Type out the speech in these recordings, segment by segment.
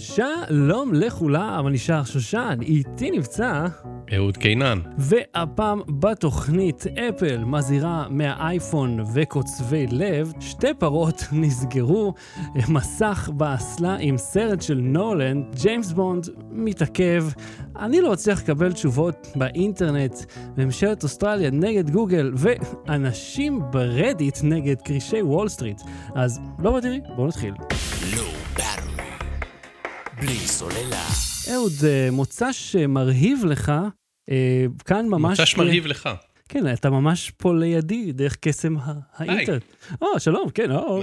שלום לכולם, אני שר שושן, איתי נמצא, אהוד קינן. והפעם בתוכנית אפל מזהירה מהאייפון וקוצבי לב, שתי פרות נסגרו, מסך באסלה עם סרט של נולן, ג'יימס בונד מתעכב, אני לא מצליח לקבל תשובות באינטרנט, ממשלת אוסטרליה נגד גוגל, ואנשים ב Reddit נגד כרישי וול סטריט. אז לא בתראי, בואו נתחיל. בלי סוללה. אהוד, אה, מוצ"ש מרהיב לך, אה, כאן ממש... מוצ"ש מרהיב לך. כן, אתה ממש פה לידי, דרך קסם האינטרנט. או, שלום, כן, או,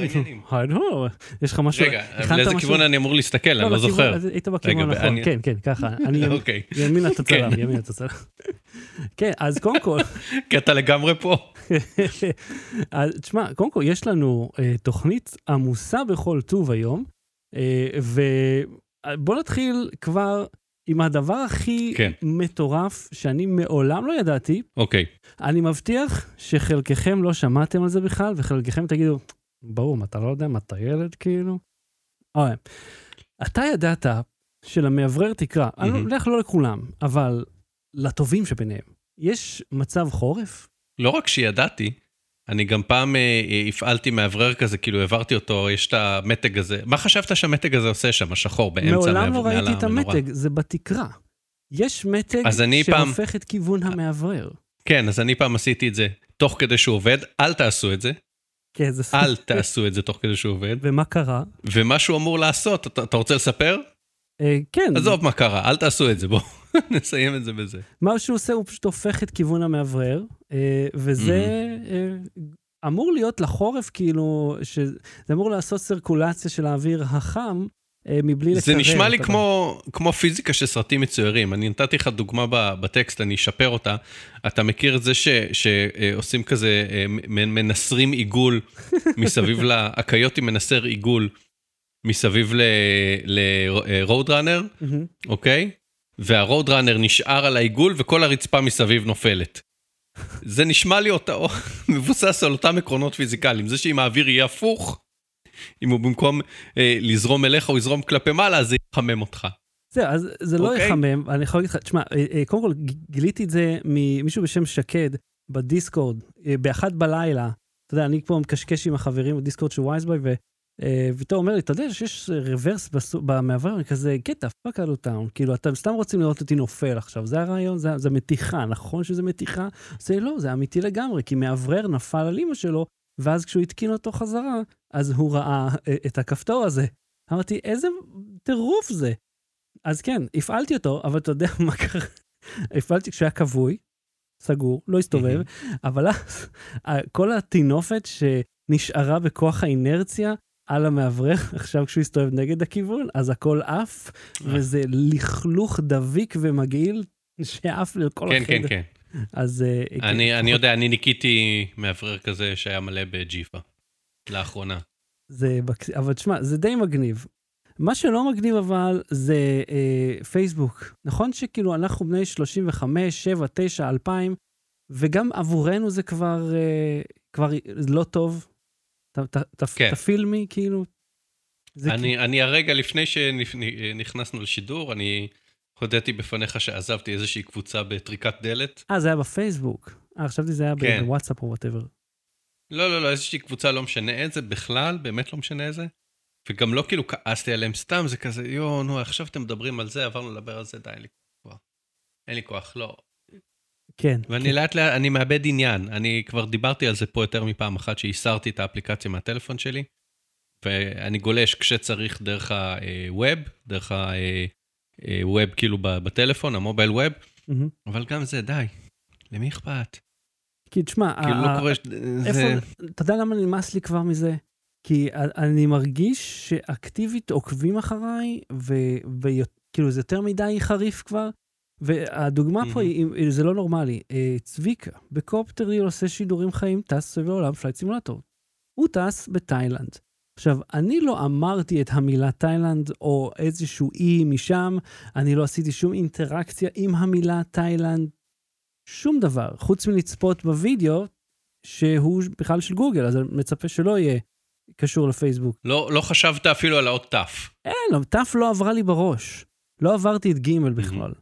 נו, יש לך משהו... רגע, לאיזה משהו? כיוון אני אמור להסתכל? אני לא בכיוון- זוכר. היית בכיוון רגע, הנכון, אני- כן, כן, ככה. אני אוקיי. ימין אתה צלם, כן. ימין אתה צלם. כן, אז קודם כל, כי אתה לגמרי פה. אז תשמע, קודם כל, יש לנו אה, תוכנית עמוסה בכל טוב היום, ובוא נתחיל כבר עם הדבר הכי כן. מטורף שאני מעולם לא ידעתי. אוקיי. אני מבטיח שחלקכם לא שמעתם על זה בכלל, וחלקכם תגידו, ברור, מה, אתה לא יודע מה אתה ילד, כאילו? אוקיי. אתה ידעת שלמאוורר תקרא, אני מהמם. הולך לא לכולם, אבל לטובים שביניהם, יש מצב חורף? לא רק שידעתי, אני גם פעם אה, אה, הפעלתי מאוורר כזה, כאילו העברתי אותו, יש את המתג הזה. מה חשבת שהמתג הזה עושה שם, השחור, באמצע מעולם לא המאוורר, ראיתי את? המתג, זה בתקרה. יש מתג שהופך את כיוון המאוורר. כן, אז אני פעם עשיתי את זה תוך כדי שהוא עובד, אל תעשו את זה, כן, זה... אל תעשו את זה תוך כדי שהוא עובד. ומה קרה? ומה שהוא אמור לעשות, אתה, אתה רוצה לספר? אה, כן, עזוב מה קרה, אל תעשו את זה, בואו נסיים את זה בזה. מה שהוא עושה, הוא פשוט הופך את כיוון המאוורר, אה, וזה אה, אמור להיות לחורף, כאילו, שזה אמור לעשות סרקולציה של האוויר החם, אה, מבלי לקרר. זה נשמע לי. כמו, כמו פיזיקה של סרטים מצוירים. אני נתתי לך דוגמה בטקסט, אני אשפר אותה. אתה מכיר את זה ש- שעושים כזה, מנסרים עיגול מסביב ל... הקיות עם מנסר עיגול מסביב לרוד ראנר, מהמם. אוקיי? והרוד ראנר נשאר על העיגול וכל הרצפה מסביב נופלת. זה נשמע לי אותה, מבוסס על אותם עקרונות פיזיקליים. זה שאם האוויר יהיה הפוך, אם הוא במקום אה, לזרום אליך הוא יזרום כלפי מעלה, אז זה יחמם אותך. זהו, אז זה לא אוקיי. יחמם, אני יכול להגיד לך, תשמע, אה, אה, קודם כל גיליתי את זה ממישהו בשם שקד בדיסקורד, אה, באחת בלילה. אתה יודע, אני פה מקשקש עם החברים בדיסקורד של וייסבוי, אה, ופתאום אומר לי, אתה יודע שיש רוורס במעבר, כזה, get the fuck out of town, כאילו, אתם סתם רוצים לראות אותי נופל עכשיו, זה הרעיון, זה, זה מתיחה, נכון שזה מתיחה? זה לא, זה אמיתי לגמרי, כי מאוורר נפל על אימא שלו, ואז כשהוא התקין אותו חזרה, אז הוא ראה אה, את הכפתור הזה. אמרתי, איזה טירוף זה. אז כן, הפעלתי אותו, אבל אתה יודע מה קרה? הפעלתי כשהיה כבוי, סגור, לא הסתובב, אבל אז כל הטינופת שנשארה בכוח האינרציה על המאוורר, עכשיו כשהוא הסתובב נגד הכיוון, אז הכל עף, וזה לכלוך דביק ומגעיל שעף לכל כן, החדר. כן, כן. אז... אה, אני, כן, אני יודע, אני ניקיתי מאוורר כזה שהיה מלא בג'יפה. לאחרונה. זה, אבל תשמע, זה די מגניב. מה שלא מגניב אבל זה אה, פייסבוק. נכון שכאילו אנחנו בני 35, 7, 9, 2000, וגם עבורנו זה כבר, אה, כבר לא טוב. כן. תפיל מי, כאילו. זה אני, אני הרגע לפני שנכנסנו לשידור, אני הודיתי בפניך שעזבתי איזושהי קבוצה בטריקת דלת. אה, זה היה בפייסבוק. אה, חשבתי זה היה כן. בוואטסאפ או whatever. לא, לא, לא, איזושהי קבוצה, לא משנה איזה, בכלל, באמת לא משנה איזה. וגם לא כאילו כעסתי עליהם סתם, זה כזה, יואו, נו, עכשיו אתם מדברים על זה, עברנו לדבר על זה, די, אין לי כוח. אין לי כוח, לא. כן. ואני לאט לאט, אני מאבד עניין. אני כבר דיברתי על זה פה יותר מפעם אחת, שהסרתי את האפליקציה מהטלפון שלי, ואני גולש כשצריך דרך הווב, דרך הווב כאילו בטלפון, המובייל ווב, מהמם. אבל גם זה, די. למי אכפת? כי תשמע, כאילו ה- לא ה- קורה... ש- איפה, זה... אתה יודע למה נמאס לי כבר מזה? כי אני מרגיש שאקטיבית עוקבים אחריי, וכאילו זה יותר מדי חריף כבר. והדוגמה פה היא, זה לא נורמלי. אה, צביקה, בקופטריל עושה שידורים חיים, טס סביב העולם Flight Simulator. הוא טס בתאילנד. עכשיו, אני לא אמרתי את המילה תאילנד או איזשהו אי משם, אני לא עשיתי שום אינטראקציה עם המילה תאילנד, שום דבר, חוץ מלצפות בווידאו שהוא בכלל של גוגל, אז אני מצפה שלא יהיה קשור לפייסבוק. לא, לא חשבת אפילו על האות ת'. אין, ת' לא עברה לי בראש. לא עברתי את ג' בכלל.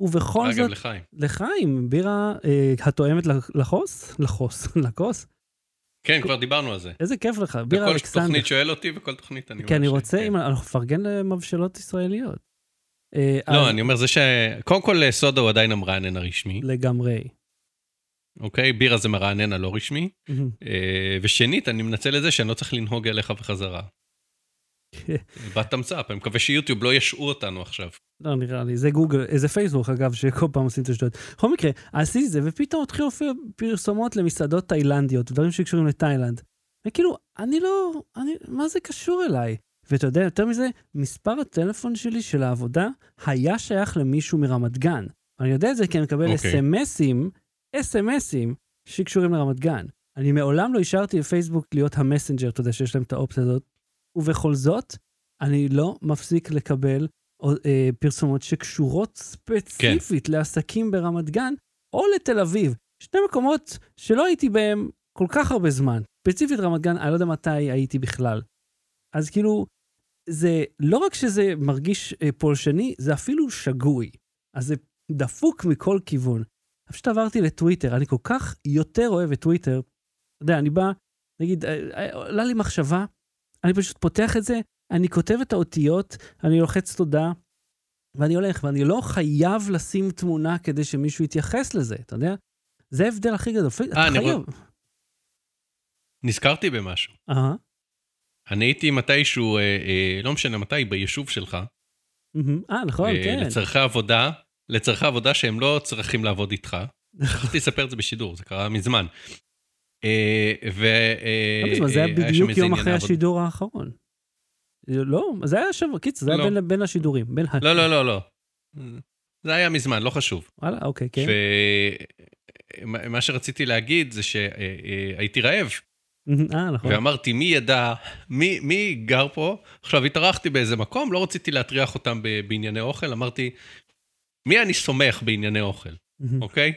ובכל אגב, זאת, לחיים. לחיים, בירה אה, התואמת לחוס? לחוס, לכוס? כן, כבר דיברנו על זה. איזה כיף לך, בירה אלכסנדר. תוכנית שואל אותי וכל תוכנית אני אומר כי אני רוצה, כן. אם אנחנו נפרגן למבשלות ישראליות. אה, לא, אני אומר זה ש... קודם כל, סודה הוא עדיין המרענן הרשמי, לגמרי. אוקיי? בירה זה מרענן הלא רשמי. אה, ושנית, אני מנצל את זה שאני לא צריך לנהוג אליך בחזרה. בתמצת, אני מקווה שיוטיוב לא ישעו אותנו עכשיו. לא נראה לי, זה גוגל, זה פייסבוק אגב, שכל פעם עושים את השטויות. בכל מקרה, עשיתי את זה, ופתאום התחילו להופיע פרסומות למסעדות תאילנדיות, דברים שקשורים לתאילנד. וכאילו, אני לא, אני, מה זה קשור אליי? ואתה יודע, יותר מזה, מספר הטלפון שלי של העבודה היה שייך למישהו מרמת גן. אני יודע את זה כי אני מקבל אוקיי. אס.אם.אסים, אס.אם.אסים שקשורים לרמת גן. אני מעולם לא אישרתי לפייסבוק להיות המסנג'ר, אתה יודע, שיש להם את האופציה הזאת. ובכל זאת, אני לא מפסיק לקבל אה, פרסומות שקשורות ספציפית כן. לעסקים ברמת גן או לתל אביב. שני מקומות שלא הייתי בהם כל כך הרבה זמן. ספציפית רמת גן, אני לא יודע מתי הייתי בכלל. אז כאילו, זה לא רק שזה מרגיש אה, פולשני, זה אפילו שגוי. אז זה דפוק מכל כיוון. פשוט עברתי לטוויטר, אני כל כך יותר אוהב את טוויטר. אתה יודע, אני בא, נגיד, אה, אה, עולה לי מחשבה, אני פשוט פותח את זה, אני כותב את האותיות, אני לוחץ תודה, ואני הולך, ואני לא חייב לשים תמונה כדי שמישהו יתייחס לזה, אתה יודע? זה ההבדל הכי גדול. אתה אני חייב. נזכרתי במשהו. אהה, אני הייתי מתישהו, אה, אה, לא משנה מתי, ביישוב שלך. אה, נכון, אה, כן. לצורכי עבודה, לצורכי עבודה שהם לא צריכים לעבוד איתך. רציתי לספר את זה בשידור, זה קרה מזמן. אה, ו... אה, לא זה היה אה, שם בדיוק יום אחרי. השידור האחרון. לא, זה היה שבוע, קיצר, זה היה לא. בין- השידורים. לא, לא, לא, לא. זה היה מזמן, לא חשוב. וואלה, אוקיי, כן. ומה שרציתי להגיד זה שהייתי רעב, אה, נכון. ואמרתי, מי ידע, מי, מי גר פה? עכשיו, התארחתי באיזה מקום, לא רציתי להטריח אותם בענייני אוכל, אמרתי, מי אני סומך בענייני אוכל. אוקיי?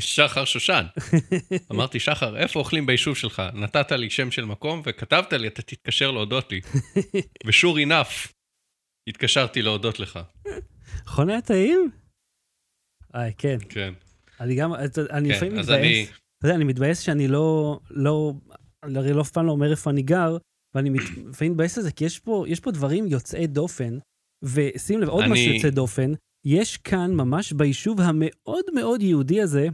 שחר שושן. אמרתי, שחר, איפה אוכלים ביישוב שלך? נתת לי שם של מקום וכתבת לי, אתה תתקשר להודות לי. ושור אינף, התקשרתי להודות לך. נכון היה טעים? אה, כן. כן, אני גם, אני כן, לפעמים אז אני... מתבאס. אתה יודע, אני מתבאס שאני לא, לא, הרי לא אף פעם לא אומר איפה אני גר, ואני לפעמים מתבאס על זה, כי יש פה, יש פה דברים יוצאי דופן, ושים לב, עוד אני- משהו יוצא דופן, יש כאן ממש ביישוב המאוד מאוד יהודי הזה,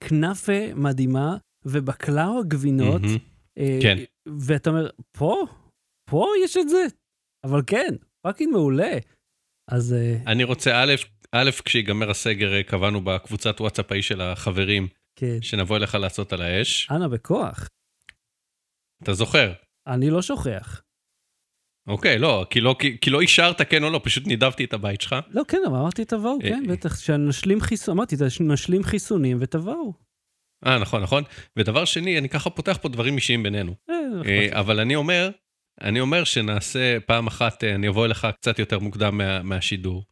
כנאפה מדהימה ובקלאוות גבינות, מהמם. אה, כן. ואתה אומר, פה? פה יש את זה? אבל כן, fucking מעולה. אז אה, אני רוצה, א', א', כשיגמר הסגר, אה, קבענו בקבוצת וואטסאפ ההיא של החברים, כן, שנבוא אליך לעשות על האש. אנא בכוח. אתה זוכר? אני לא שוכח. אוקיי, לא, כי לא, כי, כי לא אישרת כן או לא, פשוט נידבתי את הבית שלך. לא, כן, אבל אמרתי תבואו, אה, כן, בטח, שנשלים חיסונים, אמרתי, נשלים חיסונים ותבואו. אה, נכון, נכון. ודבר שני, אני ככה פותח פה דברים אישיים בינינו. אה, אה, לי. אבל אני אומר, אני אומר שנעשה פעם אחת, אה, אני אבוא אליך קצת יותר מוקדם מה, מהשידור.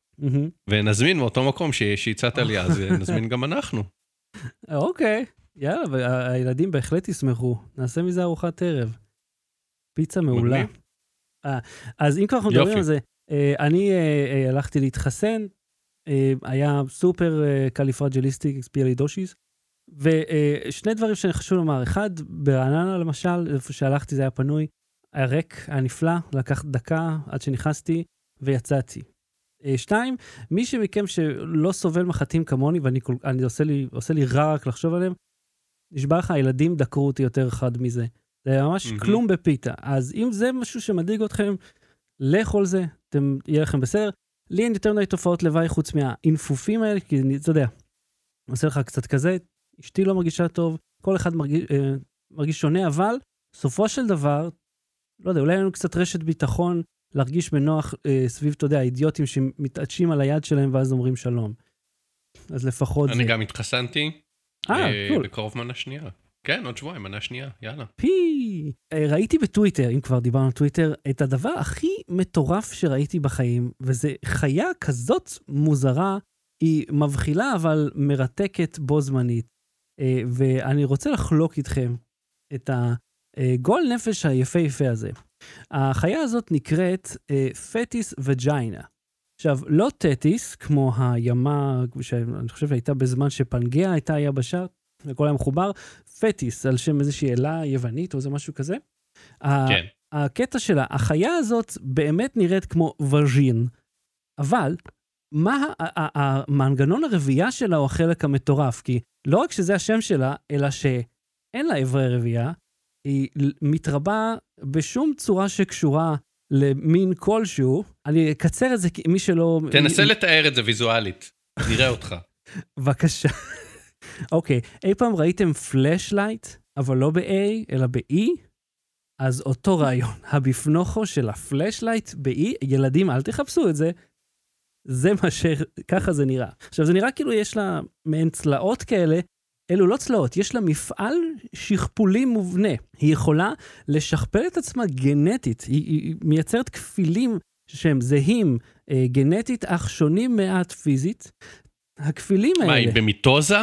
ונזמין מאותו מקום שהצעת לי אז, אה, נזמין גם אנחנו. אה, אוקיי, יאללה, והילדים בהחלט ישמחו. נעשה מזה ארוחת ערב. פיצה מעולה. מגניב. אה, אז אם כבר אנחנו מדברים. על זה, אה, אני אה, הלכתי להתחסן, היה supercalifragilisticexpialidocious, ושני דברים שאני חשוב לומר, אחד, ברעננה למשל, איפה שהלכתי זה היה פנוי, היה ריק, היה נפלא, לקח דקה עד שנכנסתי ויצאתי. שתיים, מי שמכם שלא סובל מחטים כמוני, ואני אני עושה לי, עושה לי רע רק לחשוב עליהם, נשבע לך, הילדים דקרו אותי יותר חד מזה. זה ממש מהמם. כלום בפיתה. אז אם זה משהו שמדאיג אתכם, לכו על זה, אתם, יהיה לכם בסדר. לי אין יותר מדי תופעות לוואי חוץ מהאינפופים האלה, כי אני, אתה יודע, עושה לך קצת כזה, אשתי לא מרגישה טוב, כל אחד מרגיש, אה, מרגיש שונה, אבל בסופו של דבר, לא יודע, אולי אין לנו קצת רשת ביטחון להרגיש בנוח אה, סביב, אתה יודע, האידיוטים שמתעטשים על היד שלהם ואז אומרים שלום. אז לפחות אני זה. גם התחסנתי, אה, אה, קול. בקרוב מנה שנייה. כן, עוד שבועיים, מנה שנייה, יאללה. פי. אה, ראיתי בטוויטר, אם כבר דיברנו על טוויטר, את הדבר הכי מטורף שראיתי בחיים, וזה חיה כזאת מוזרה, היא מבחילה אבל מרתקת בו זמנית. אה, ואני רוצה לחלוק איתכם את, ה, אה, גועל נפש היפהפה הזה. החיה הזאת נקראת אה, פטיס וג'יינה. עכשיו, לא תטיס, כמו הימה, שאני חושב שהייתה בזמן שפנגea הייתה היבשה, הכל היה מחובר, פטיס, על שם איזושהי אלה יוונית או איזה משהו כזה. כן. הקטע שלה, החיה הזאת באמת נראית כמו וג'ין, אבל מה המנגנון הרבייה שלה הוא החלק המטורף, כי לא רק שזה השם שלה, אלא שאין לה אברי רבייה, היא מתרבה בשום צורה שקשורה למין כלשהו. אני אקצר את זה, מי שלא... תנסה לתאר את זה ויזואלית, נראה אותך. בבקשה. אוקיי, אי פעם ראיתם flashlight, אבל לא ב-A, אלא ב-E? אז אותו רעיון, הבפנוכו של ה flashlight ב-E, ילדים, אל תחפשו את זה, זה מה ש... ככה זה נראה. עכשיו, זה נראה כאילו יש לה מעין צלעות כאלה, אלו לא צלעות, יש לה מפעל שכפולי מובנה. היא יכולה לשכפל את עצמה גנטית, היא, היא, היא מייצרת כפילים שהם זהים אה, גנטית, אך שונים מעט פיזית. הכפילים האלה... מה, היא במיטוזה?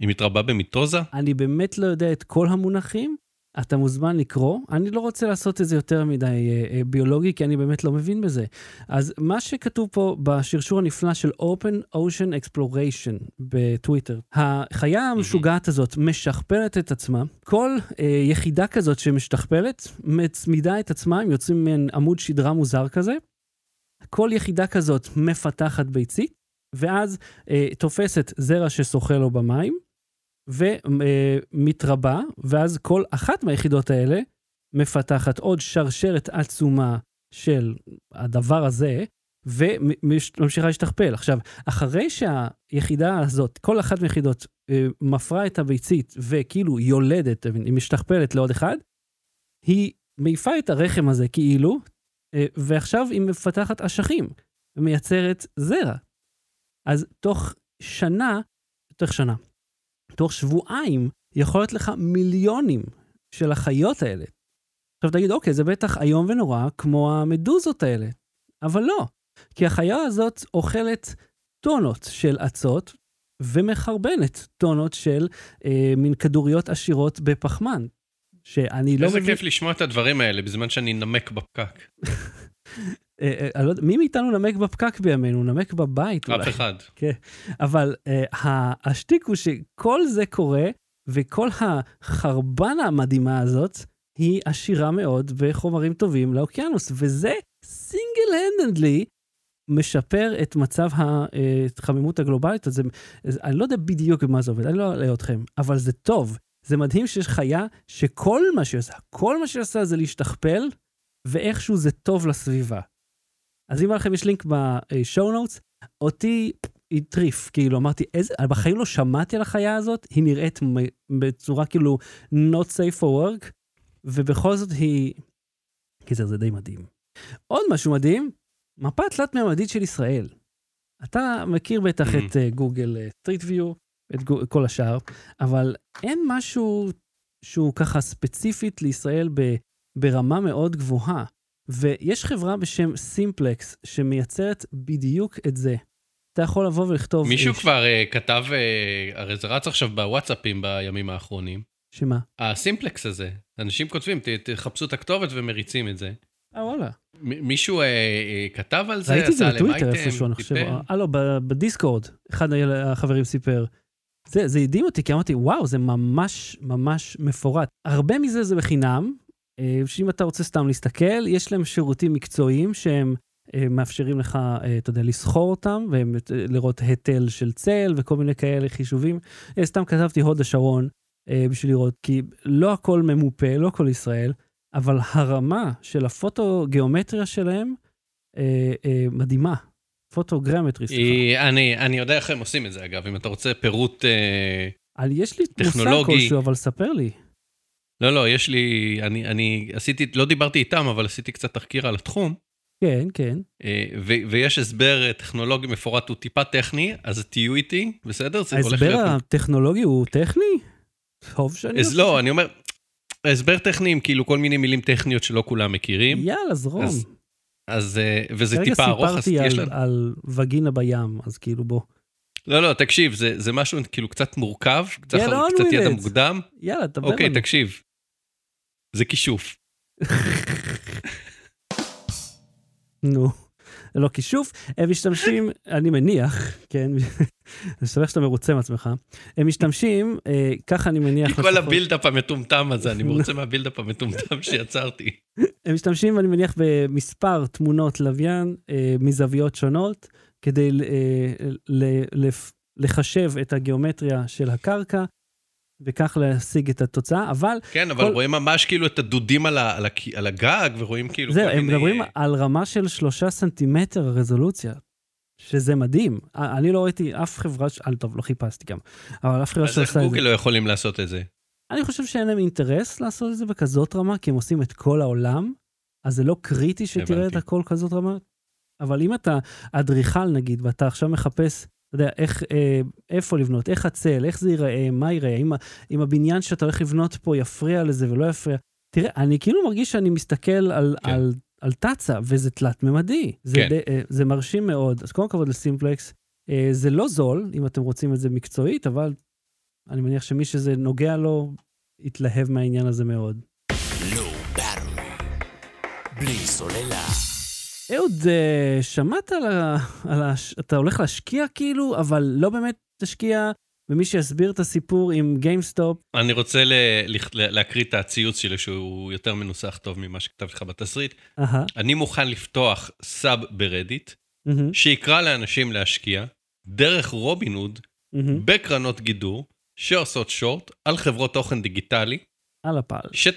היא מתרבה במיטוזה? אני באמת לא יודע את כל המונחים, אתה מוזמן לקרוא. אני לא רוצה לעשות את זה יותר מדי אה, אה, ביולוגי, כי אני באמת לא מבין בזה. אז מה שכתוב פה בשרשור הנפלא של Open Ocean Exploration בטוויטר, החיה המשוגעת הזאת משכפלת את עצמה. כל אה, יחידה כזאת שמשתכפלת, מצמידה את עצמה, הם יוצאים מעין עמוד שדרה מוזר כזה. כל יחידה כזאת מפתחת ביצית, ואז אה, תופסת זרע ששוחה לו במים, ומתרבה, ואז כל אחת מהיחידות האלה מפתחת עוד שרשרת עצומה של הדבר הזה, וממשיכה להשתכפל. עכשיו, אחרי שהיחידה הזאת, כל אחת מהיחידות אה, מפרה את הביצית וכאילו יולדת, היא משתכפלת לעוד אחד, היא מעיפה את הרחם הזה כאילו, אה, ועכשיו היא מפתחת אשכים ומייצרת זרע. אז תוך שנה, תוך שנה, תוך שבועיים יכול להיות לך מיליונים של החיות האלה. עכשיו תגיד, אוקיי, זה בטח איום ונורא כמו המדוזות האלה. אבל לא, כי החיה הזאת אוכלת טונות של אצות ומחרבנת טונות של אה, מין כדוריות עשירות בפחמן. שאני לא איזה מבין... כיף לשמוע את הדברים האלה בזמן שאני נמק בפקק. אה, אה, לא יודע, מי מאיתנו נמק בפקק בימינו? נמק בבית אולי. אף אחד. כן, אבל uh, השטיק הוא שכל זה קורה, וכל החרבנה המדהימה הזאת, היא עשירה מאוד בחומרים טובים לאוקיינוס, וזה סינגל הנדלי משפר את מצב ההתחממות הגלובלית. אז אני לא יודע בדיוק במה זה עובד, אני לא אראה אתכם, אבל זה טוב. זה מדהים שיש חיה שכל מה שהיא עושה, כל מה שהיא עושה זה להשתכפל, ואיכשהו זה טוב לסביבה. אז אם לכם יש לינק ב show notes, אותי הטריף, כאילו אמרתי, איזה, בחיים לא שמעתי על החיה הזאת, היא נראית בצורה כאילו not safe for work, ובכל זאת היא... קיצר, זה די מדהים. עוד משהו מדהים, מפה תלת-ממדית של ישראל. אתה מכיר בטח Mhm. את אה, Google Street View, את כל השאר, אבל אין משהו שהוא ככה ספציפית לישראל ב, ברמה מאוד גבוהה. ויש חברה בשם סימפלקס שמייצרת בדיוק את זה. אתה יכול לבוא ולכתוב... מישהו אה, כבר אה, כתב, אה, הרי זה רץ עכשיו בוואטסאפים בימים האחרונים. שמה? הסימפלקס הזה, אנשים כותבים, ת- תחפשו את הכתובת ומריצים את זה. אה, וואלה. מ- מישהו אה, אה, כתב על זה, ראיתי את זה בטוויטר איפשהו, אני חושב. אה, לא, בדיסקורד, אחד החברים סיפר. זה, זה הדהים אותי, כי אמרתי, וואו, זה ממש ממש מפורט. הרבה מזה זה בחינם, שאם אתה רוצה סתם להסתכל, יש להם שירותים מקצועיים שהם אה, מאפשרים לך, אה, אתה יודע, לסחור אותם, ולראות היטל של צל וכל מיני כאלה חישובים. אה, סתם כתבתי הוד השרון אה, בשביל לראות, כי לא הכל ממופה, לא כל ישראל, אבל הרמה של הפוטו-גיאומטריה שלהם אה, אה, מדהימה. פוטוגרמטרי, סליחה. אני אני יודע איך הם עושים את זה, אגב, אם אתה רוצה פירוט... אה, על, יש לי מושג טכנולוגי. כלשהו, אבל ספר לי. לא, לא, יש לי... אני אני עשיתי, לא דיברתי איתם, אבל עשיתי קצת תחקיר על התחום. כן, כן. אה, ו- ויש הסבר אה, טכנולוגי מפורט, הוא טיפה טכני, אז תהיו איתי, בסדר? ההסבר הטכנולוגי הוא טכני? טוב שאני... אז. לא, אני אומר, הסבר טכני עם כאילו כל מיני מילים טכניות שלא כולם מכירים, יאללה, זרום. אז אז, אה, וזה כרגע טיפה ארוך, אז סיפרתי יש לנו... על וגינה בים, אז כאילו בוא. לא, לא, תקשיב, זה זה משהו כאילו קצת מורכב, קצת קצת ידע. מוקדם. יאללה, דבר אוקיי, לנו. תקשיב. זה כישוף. נו, לא כישוף, הם משתמשים, אני מניח, כן, אני שמח שאתה מרוצה מעצמך, הם משתמשים, אה, ככה אני מניח, כי כל הבילדאפ המטומטם הזה, אני מרוצה מה buildup המטומטם שיצרתי. הם משתמשים, אני מניח, במספר תמונות לוויין אה, מזוויות שונות, כדי אה, לחשב את הגיאומטריה של הקרקע, וכך להשיג את התוצאה, אבל כן, אבל כל- רואים ממש כאילו את הדודים על ה- על ה- על הגג, ורואים כאילו זהו, הם מיני... מדברים על רמה של שלושה סנטימטר רזולוציה, שזה מדהים. אני לא ראיתי אף חברה, ש- טוב, לא חיפשתי גם, אבל אף חברה אז איך שעושה את זה. גוגל לא יכולים לעשות את זה? אני חושב שאין להם אינטרס לעשות את זה בכזאת רמה, כי הם עושים את כל העולם, אז זה לא קריטי שתראה הבנתי. את הכל כזאת רמה. אבל אם אתה אדריכל נגיד, ואתה עכשיו מחפש, אתה יודע, איך, אה, איפה לבנות, איך הצל, איך זה ייראה, מה ייראה, אם, אם הבניין שאתה הולך לבנות פה יפריע לזה ולא יפריע. תראה, אני כאילו מרגיש שאני מסתכל על, כן. על, על תצה, וזה תלת-ממדי. זה, כן. די, אה, זה מרשים מאוד. אז כל הכבוד לסימפלקס. אה, זה לא זול, אם אתם רוצים את זה מקצועית, אבל אני מניח שמי שזה נוגע לו, יתלהב מהעניין הזה מאוד. בלי סוללה. אהוד, אה, שמעת על ה... על ה... אתה הולך להשקיע כאילו, אבל לא באמת תשקיע, ומי שיסביר את הסיפור עם GameStop, אני רוצה ל- להקריא את הציוץ שלי, שהוא יותר מנוסח טוב ממה שכתבתי לך בתסריט. אהה, אני מוכן לפתוח sub ב Reddit, מהמם, שיקרא לאנשים להשקיע, דרך רובין הוד, מהמם, בקרנות גידור, שעושות שורט על חברות תוכן דיגיטלי, על הפעל. ש...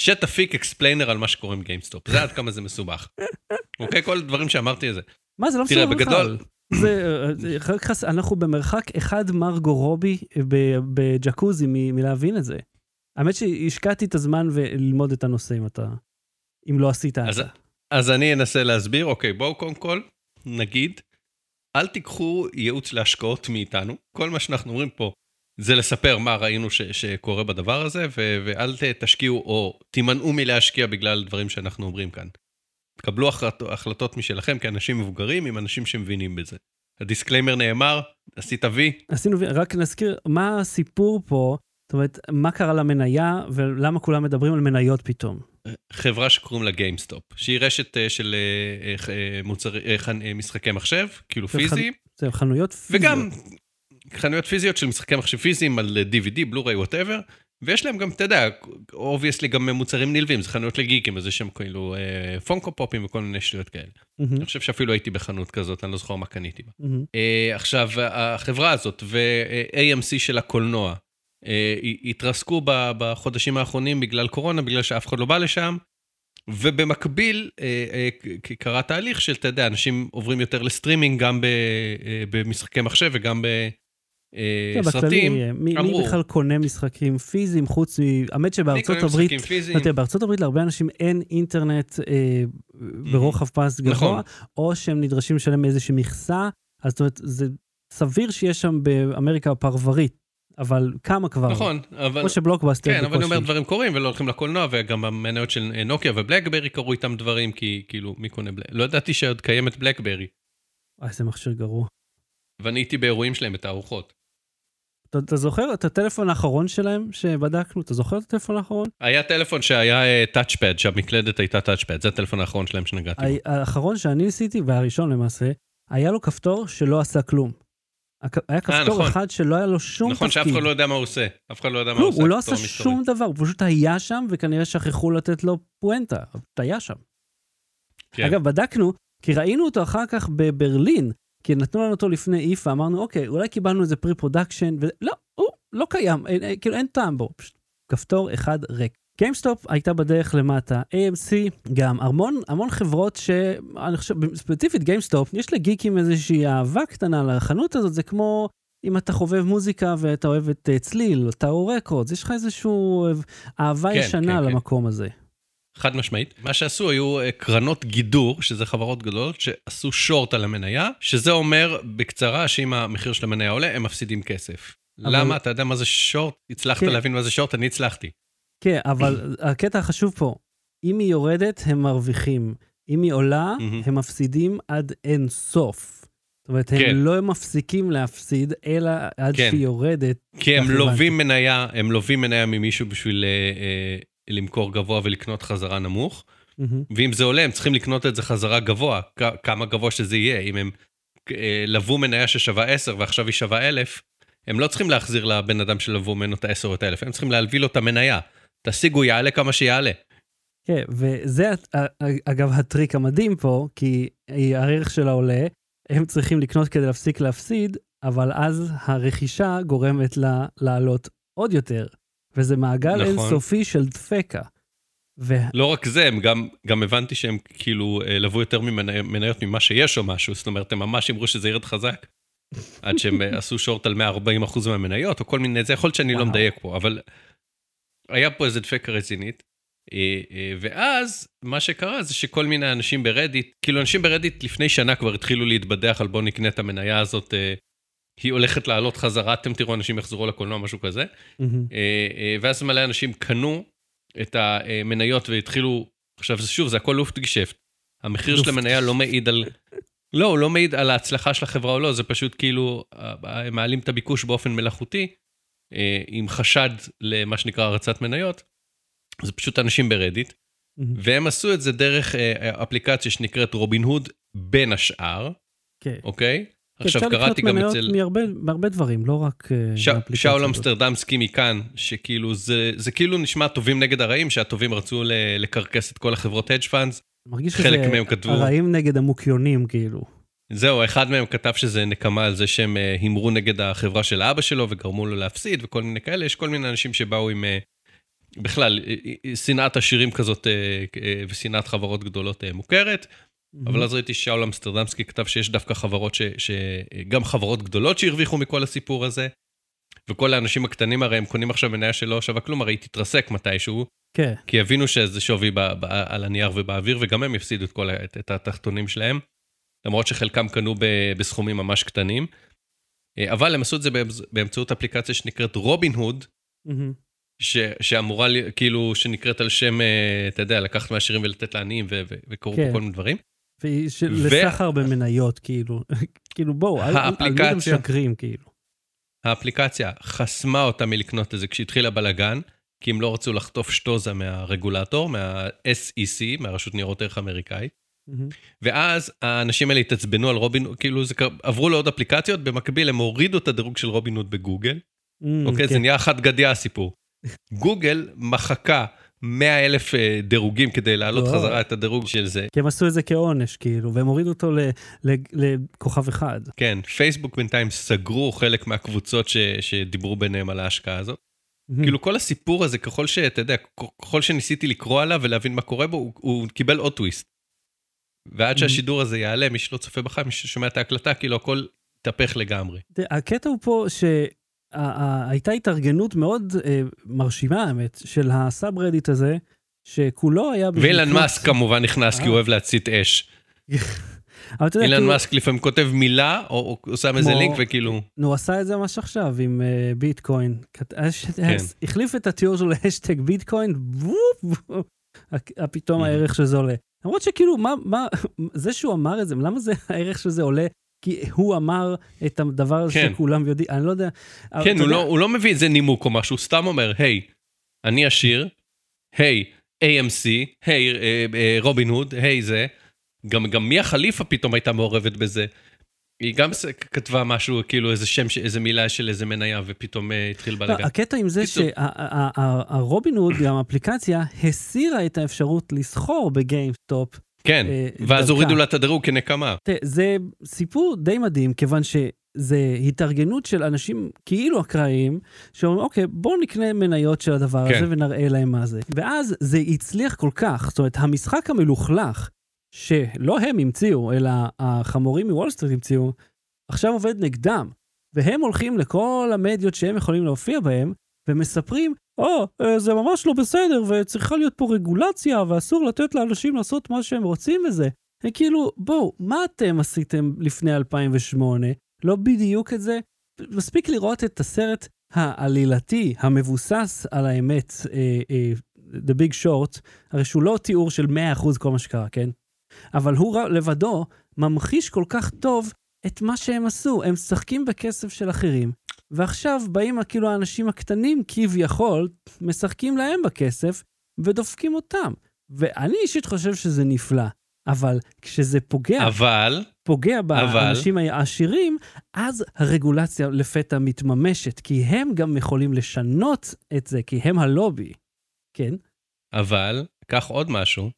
שתפיק אקספליינר על מה שקורה עם גיימסטופ. זה עד כמה זה מסובך. אוקיי? כל הדברים שאמרתי זה. מה, זה לא תראה, בגדול- בכלל. זה, אה, זה- רק חס- אנחנו במרחק אחד מרגו רובי ב- בג'קוזי מלהבין את זה. האמת שהשקעתי את הזמן וללמוד את הנושא אם אתה... אם לא עשית את זה. אז אני אנסה להסביר. אוקיי, בואו קודם כל נגיד, אל תיקחו ייעוץ להשקעות מאיתנו. כל מה שאנחנו אומרים פה זה לספר מה ראינו ש, שקורה בדבר הזה, ו, ואל תשקיעו או תימנעו מלהשקיע בגלל דברים שאנחנו אומרים כאן. תקבלו החלט, החלטות משלכם כאנשים מבוגרים עם אנשים שמבינים בזה. ה disclaimer נאמר, עשית וי, עשינו, רק נזכיר מה הסיפור פה, זאת אומרת, מה קרה למניה ולמה כולם מדברים על מניות פתאום. חברה שקוראים לה GameStop, שהיא רשת אה, של אה, אה, מוצר, חנ- אה, משחקי מחשב, כאילו פיזיים, זה חנויות פיזיות. וגם חנויות פיזיות של משחקי מחשב פיזיים על DVD, Blu-ray, whatever, ויש להם גם, אתה יודע, obviously גם מוצרים נלווים, זה חנויות לגיקים, אז יש שם כאילו אה, Funko Pop ים וכל מיני שטויות כאלה. מהמם, אני חושב שאפילו הייתי בחנות כזאת, אני לא זוכר מה קניתי בה. מהמם. אה, עכשיו, החברה הזאת ו-AMC של הקולנוע אה, התרסקו בחודשים האחרונים בגלל קורונה, בגלל שאף אחד לא בא לשם, ובמקביל אה, אה, קרה תהליך של, אתה יודע, אנשים עוברים יותר לסטרימינג גם אה, במשחקי מחשב וגם כן, בסרטים. בכללי, מי, מי אמרו. בכלל קונה משחקים פיזיים חוץ מ... האמת שבארצות קונה הברית, משחקים פיזיים. בארצות הברית להרבה אנשים אין אינטרנט אה, ברוחב פס גבוה, נכון. או שהם נדרשים לשלם איזושהי מכסה, אז זאת אומרת, זה סביר שיש שם באמריקה פרברית, אבל כמה כבר? נכון, אבל... כמו שבלוקבאסטר כן, אבל אני אומר, בקושי. דברים קורים ולא הולכים לקולנוע, וגם המניות של אה, נוקיה ובלקברי קרו איתם דברים, כי כאילו, מי קונה בלק... לא ידעתי שעוד קיימת בלקברי, איזה מכשיר גרוע. ואני הייתי באירועים שלהם בתערוכות. אתה, אתה זוכר את הטלפון האחרון שלהם שבדקנו? אתה זוכר את הטלפון האחרון? היה טלפון שהיה טאצ'פד, שהמקלדת הייתה טאצ'פד, זה הטלפון האחרון שלהם שנגעתי בו. האחרון שאני ניסיתי, והראשון למעשה, היה לו כפתור שלא עשה כלום. היה כפתור נכון. אחד שלא היה לו שום נכון שאף תפקיד. אחד לא יודע מה הוא עושה. אף אחד לא יודע מה הוא עושה. הוא לא עשה. שום דבר, הוא פשוט היה שם, וכנראה שכחו לתת לו פואנטה, הוא היה שם. כן. אגב, בדקנו, כי ראינו אותו אחר כך בברלין, כי נתנו לנו אותו לפני איפה, אמרנו, אוקיי, אולי קיבלנו איזה pre-production, ולא, הוא לא קיים, אין, אין, כאילו אין טעם בו, פשוט כפתור אחד ריק. GameStop הייתה בדרך למטה, AMC גם, המון, המון חברות שאני חושב, ספציפית GameStop, יש לגיקים איזושהי אהבה קטנה לחנות הזאת, זה כמו אם אתה חובב מוזיקה ואתה אוהב את אה, צליל, או Tower Records, יש לך איזושהי אהבה כן, ישנה כן, כן. למקום הזה. חד משמעית. מה שעשו היו אה, קרנות גידור, שזה חברות גדולות, שעשו short על המניה, שזה אומר בקצרה שאם המחיר של המניה עולה, הם מפסידים כסף. אבל- למה? אתה יודע מה זה שורט? הצלחת כן. להבין מה זה שורט? אני הצלחתי. כן, אבל הקטע החשוב פה, אם היא יורדת, הם מרוויחים. אם היא עולה. הם מפסידים עד אין סוף. זאת אומרת, הם כן. לא מפסיקים להפסיד, אלא עד כן. שהיא יורדת. כי הם כך לווים מניה, הם לווים מניה ממישהו בשביל אה, אה, למכור גבוה ולקנות חזרה נמוך, מהמם. ואם זה עולה, הם צריכים לקנות את זה חזרה גבוה, כ- כמה גבוה שזה יהיה. אם הם אה, לבו מניה ששווה 10 ועכשיו היא שווה 1,000, הם לא צריכים להחזיר לבן אדם שלבו ממנו את ה-10 או את ה-1,000, הם צריכים להלוויא לו את המניה. תשיגו, יעלה כמה שיעלה. כן, וזה ה- ה- אגב הטריק המדהים פה, כי הערך שלה עולה, הם צריכים לקנות כדי להפסיק להפסיד, אבל אז הרכישה גורמת לה לעלות עוד יותר, וזה מעגל נכון. אינסופי של דפקה. ו... לא רק זה, הם גם, גם הבנתי שהם כאילו אה, לבו יותר ממניות ממה שיש או משהו, זאת אומרת, הם ממש אמרו שזה ירד חזק. עד שהם אה, עשו שורט על 140% מהמניות, או כל מיני, זה יכול להיות שאני לא וואו. מדייק פה, אבל היה פה איזה דפקה רצינית. אה, ואז, מה שקרה זה שכל מיני אנשים ברדיט, כאילו אנשים ברדיט לפני שנה כבר התחילו להתבדח על בוא נקנה את המניה הזאת, היא הולכת לעלות חזרה, אתם תראו אנשים יחזרו לקולנוע, משהו כזה. אה, אה, ואז מלא אנשים קנו את המניות והתחילו, עכשיו שוב, זה הכל לופטגשפט. המחיר של המניה לא מעיד על... לא, הוא לא מעיד על ההצלחה של החברה או לא, זה פשוט כאילו, אה, הם מעלים את הביקוש באופן מלאכותי, עם חשד למה שנקרא הרצת מניות. זה פשוט אנשים ברדיט. והם עשו את זה דרך אפליקציה שנקראת רובין הוד, בין השאר, כן. אוקיי? אפשר עכשיו לקנות קראתי גם מניות אצל... מהרבה, מהרבה דברים, לא רק... אה, ש... שאול. אמסטרדמסקי מכאן, שכאילו זה, זה כאילו נשמע טובים נגד הרעים, שהטובים רצו ל... לקרקס את כל החברות hedge funds. מרגיש חלק שזה מהם כתבו- הרעים נגד המוקיונים, כאילו. זהו, אחד מהם כתב שזה נקמה על זה שהם אה, הימרו נגד החברה של אבא שלו וגרמו לו להפסיד וכל מיני כאלה. יש כל מיני אנשים שבאו עם, אה, בכלל, שנאת עשירים כזאת ושנאת חברות גדולות מוכרת. אבל אז ראיתי ששאול אמסטרדמסקי כתב שיש דווקא חברות, ש, ש, גם חברות גדולות שהרוויחו מכל הסיפור הזה, וכל האנשים הקטנים הרי הם קונים עכשיו מניה שלא שווה כלום, הרי היא תתרסק מתישהו, כן. כי יבינו שזה שווי ב, ב, על הנייר ובאוויר, וגם הם יפסידו את כל את, את התחתונים שלהם, למרות שחלקם קנו ב, בסכומים ממש קטנים. אה, אבל הם עשו את זה באמצ- באמצעות אפליקציה שנקראת רובין הוד, מהמם. ש, שאמורה, כאילו, שנקראת על שם, אה, אתה יודע, לקחת מהעשירים ולתת לעניים, וקרו כן. פה כל מיני דברים. והיא של- ו- לסחר במניות, כאילו. כאילו, בואו, על על מי האפליקציה- משקרים, כאילו. האפליקציה חסמה אותה מלקנות את זה כשהתחיל הבלאגן, כי הם לא רצו לחטוף שטוזה מהרגולטור, מה-SEC, מהרשות ניירות ערך האמריקאית. ואז האנשים האלה התעצבנו על רובין, כאילו זה עברו לעוד אפליקציות, במקביל הם הורידו את הדירוג של רובין הוד בגוגל. אמ, אוקיי, כן. זה נהיה חד גדיה הסיפור. גוגל מחקה 100 אלף אה, דירוגים כדי להעלות וואו. חזרה את הדירוג של זה. כי הם עשו את זה כעונש, כאילו, והם הורידו אותו לכוכב אחד. כן, פייסבוק בינתיים סגרו חלק מהקבוצות ש, שדיברו ביניהם על ההשקעה הזאת. מהמם. כאילו כל הסיפור הזה, ככל שאתה יודע, ככל שניסיתי לקרוא עליו ולהבין מה קורה בו, הוא, הוא קיבל עוד טוויסט. ועד שהשידור הזה יעלה, מי שלא צופה בחי, מי ששומע את ההקלטה, כאילו הכל התהפך לגמרי. הקטע הוא פה שהייתה התארגנות מאוד אה, מרשימה, האמת, של הסאב רדיט הזה, שכולו היה... ואילן מאסק כמובן נכנס כי אה. הוא אוהב להצית אש. אילן כאילו, מאסק לפעמים כותב מילה, או או שם איזה לינק וכאילו, נו, הוא עשה את זה ממש עכשיו עם אה, ביטקוין. כן. החליף את התיאור שלו להשטג ביטקוין, פתאום Mhm. הערך של זה עולה. למרות שכאילו, מה, מה, זה שהוא אמר את זה, למה זה הערך של זה עולה? כי הוא אמר את הדבר הזה כן. שכולם יודעים, אני לא יודע. כן, הוא יודע- לא- הוא לא מביא איזה נימוק או משהו, הוא סתם אומר, היי, אני עשיר, היי, AMC, היי, אה, אה, רובין הוד, היי זה. גם גם מיה חליפה פתאום הייתה מעורבת בזה. היא גם כתבה משהו, כאילו איזה שם, איזה מילה של איזה מניה, ופתאום אה, התחיל לא, בלאגן. הקטע עם זה. שהרובין הוד, גם האפליקציה, הסירה את האפשרות לסחור ב GameStop. כן, אה, ואז. הורידו לה את הדירוג כנקמה. זה סיפור די מדהים, כיוון שזה התארגנות של אנשים כאילו אקראיים, שאומרים, אוקיי, בואו נקנה מניות של הדבר כן. הזה ונראה להם מה זה. ואז זה הצליח כל כך, זאת אומרת, המשחק המלוכלך, שלא הם המציאו, אלא החמורים מוול סטריט המציאו, עכשיו עובד נגדם. והם הולכים לכל המדיות שהם יכולים להופיע בהם, ומספרים, או, oh, זה ממש לא בסדר, וצריכה להיות פה רגולציה, ואסור לתת לאנשים לעשות מה שהם רוצים וזה. כאילו, בואו, מה אתם עשיתם לפני 2008? לא בדיוק את זה? מספיק לראות את הסרט העלילתי, המבוסס על האמת, אה, אה, The Big Short, הרי שהוא לא תיאור של 100% כל מה שקרה, כן? אבל הוא לבדו ממחיש כל כך טוב את מה שהם עשו. הם משחקים בכסף של אחרים, ועכשיו באים כאילו האנשים הקטנים כביכול, משחקים להם בכסף, ודופקים אותם. ואני אישית חושב שזה נפלא, אבל כשזה פוגע, אבל, פוגע אבל- באנשים העשירים, אז הרגולציה לפתע מתממשת, כי הם גם יכולים לשנות את זה, כי הם הלובי. כן? אבל, קח עוד משהו,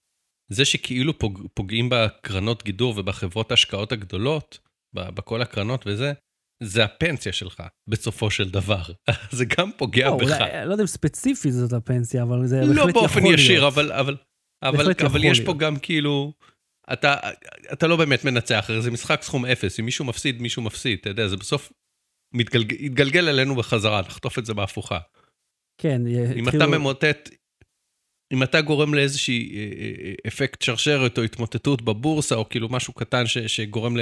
זה שכאילו פוג, פוגעים בקרנות גידור ובחברות ההשקעות הגדולות, בכל הקרנות וזה, זה הפנסיה שלך, בסופו של דבר. זה גם פוגע לא, בך. אולי, לא יודע אם ספציפית זאת הפנסיה, אבל זה לא בהחלט יכול באופן להיות. ישיר, אבל, אבל, אבל, אבל יש פה להיות. גם כאילו, אתה, אתה לא באמת מנצח, הרי זה משחק סכום אפס, אם מישהו מפסיד, מישהו מפסיד, אתה יודע, זה בסוף מתגלגל, יתגלגל אלינו בחזרה, נחטוף את זה בהפוכה. כן, אם אתה ממוטט, אם אתה גורם לאיזושהי אה, אה, אפקט שרשרת או התמוטטות בבורסה, או כאילו משהו קטן ש, שגורם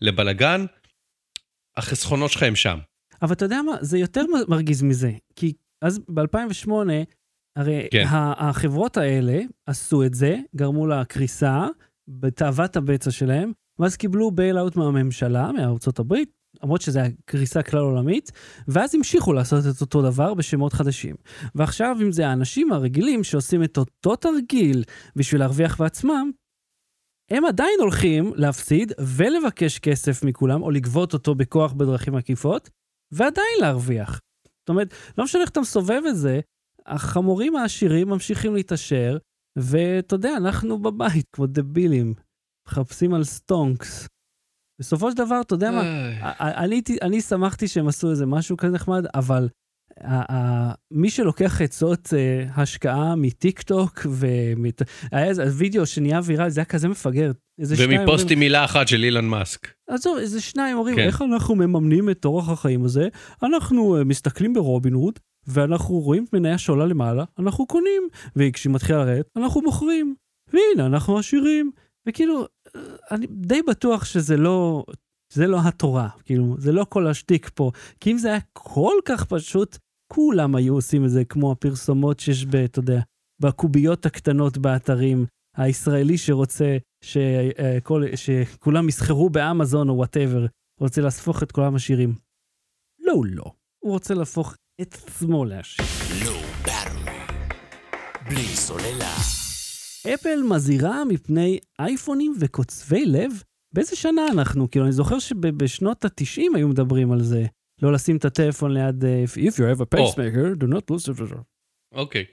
לבלגן, החסכונות שלך הם שם. אבל אתה יודע מה, זה יותר מרגיז מזה, כי אז ב-2008, הרי כן. החברות האלה עשו את זה, גרמו לקריסה בתאוות הבצע שלהם, ואז קיבלו בייל-אוט מהממשלה, מארצות הברית, למרות שזו הייתה קריסה כלל עולמית, ואז המשיכו לעשות את אותו דבר בשמות חדשים. ועכשיו, אם זה האנשים הרגילים שעושים את אותו תרגיל בשביל להרוויח בעצמם, הם עדיין הולכים להפסיד ולבקש כסף מכולם, או לגבות אותו בכוח בדרכים עקיפות, ועדיין להרוויח. זאת אומרת, לא משנה איך אתה מסובב את זה, החמורים העשירים ממשיכים להתעשר, ואתה יודע, אנחנו בבית, כמו דבילים, מחפשים על stonks. בסופו של דבר, אתה יודע מה, אני, אני שמחתי שהם עשו איזה משהו כזה נחמד, אבל מי שלוקח עצות אה, השקעה מטיק טוק, והיה איזה וידאו שנהיה ויראלי, זה היה כזה מפגר. אומרים- ומפוסטים מילה אחת של אילון מאסק. עזוב, איזה שניים אומרים, כן. איך אנחנו מממנים את אורח החיים הזה? אנחנו uh, מסתכלים ברובין הוד, ואנחנו רואים מניה שעולה למעלה, אנחנו קונים, וכשהיא מתחילה לרדת, אנחנו מוכרים. והנה, אנחנו עשירים. וכאילו, אה, אני די בטוח שזה לא, זה לא התורה, כאילו, זה לא כל השטיק פה. כי אם זה היה כל כך פשוט, כולם היו עושים את זה כמו הפרסומות שיש ב, אתה יודע, בקוביות הקטנות באתרים. הישראלי שרוצה שכל, שכולם יסחרו באמזון או וואטאבר, רוצה להפוך את כולם עשירים. לא, הוא לא. הוא רוצה להפוך את עצמו לעשיר. Battery. בלי סוללה. אפל מזהירה מפני אייפונים וקוצבי לב? באיזה שנה אנחנו? כאילו, אני זוכר שבשנות ה-90 היו מדברים על זה. לא לשים את הטלפון ליד... אה, If you have a pacemaker, do not lose it. אוקיי.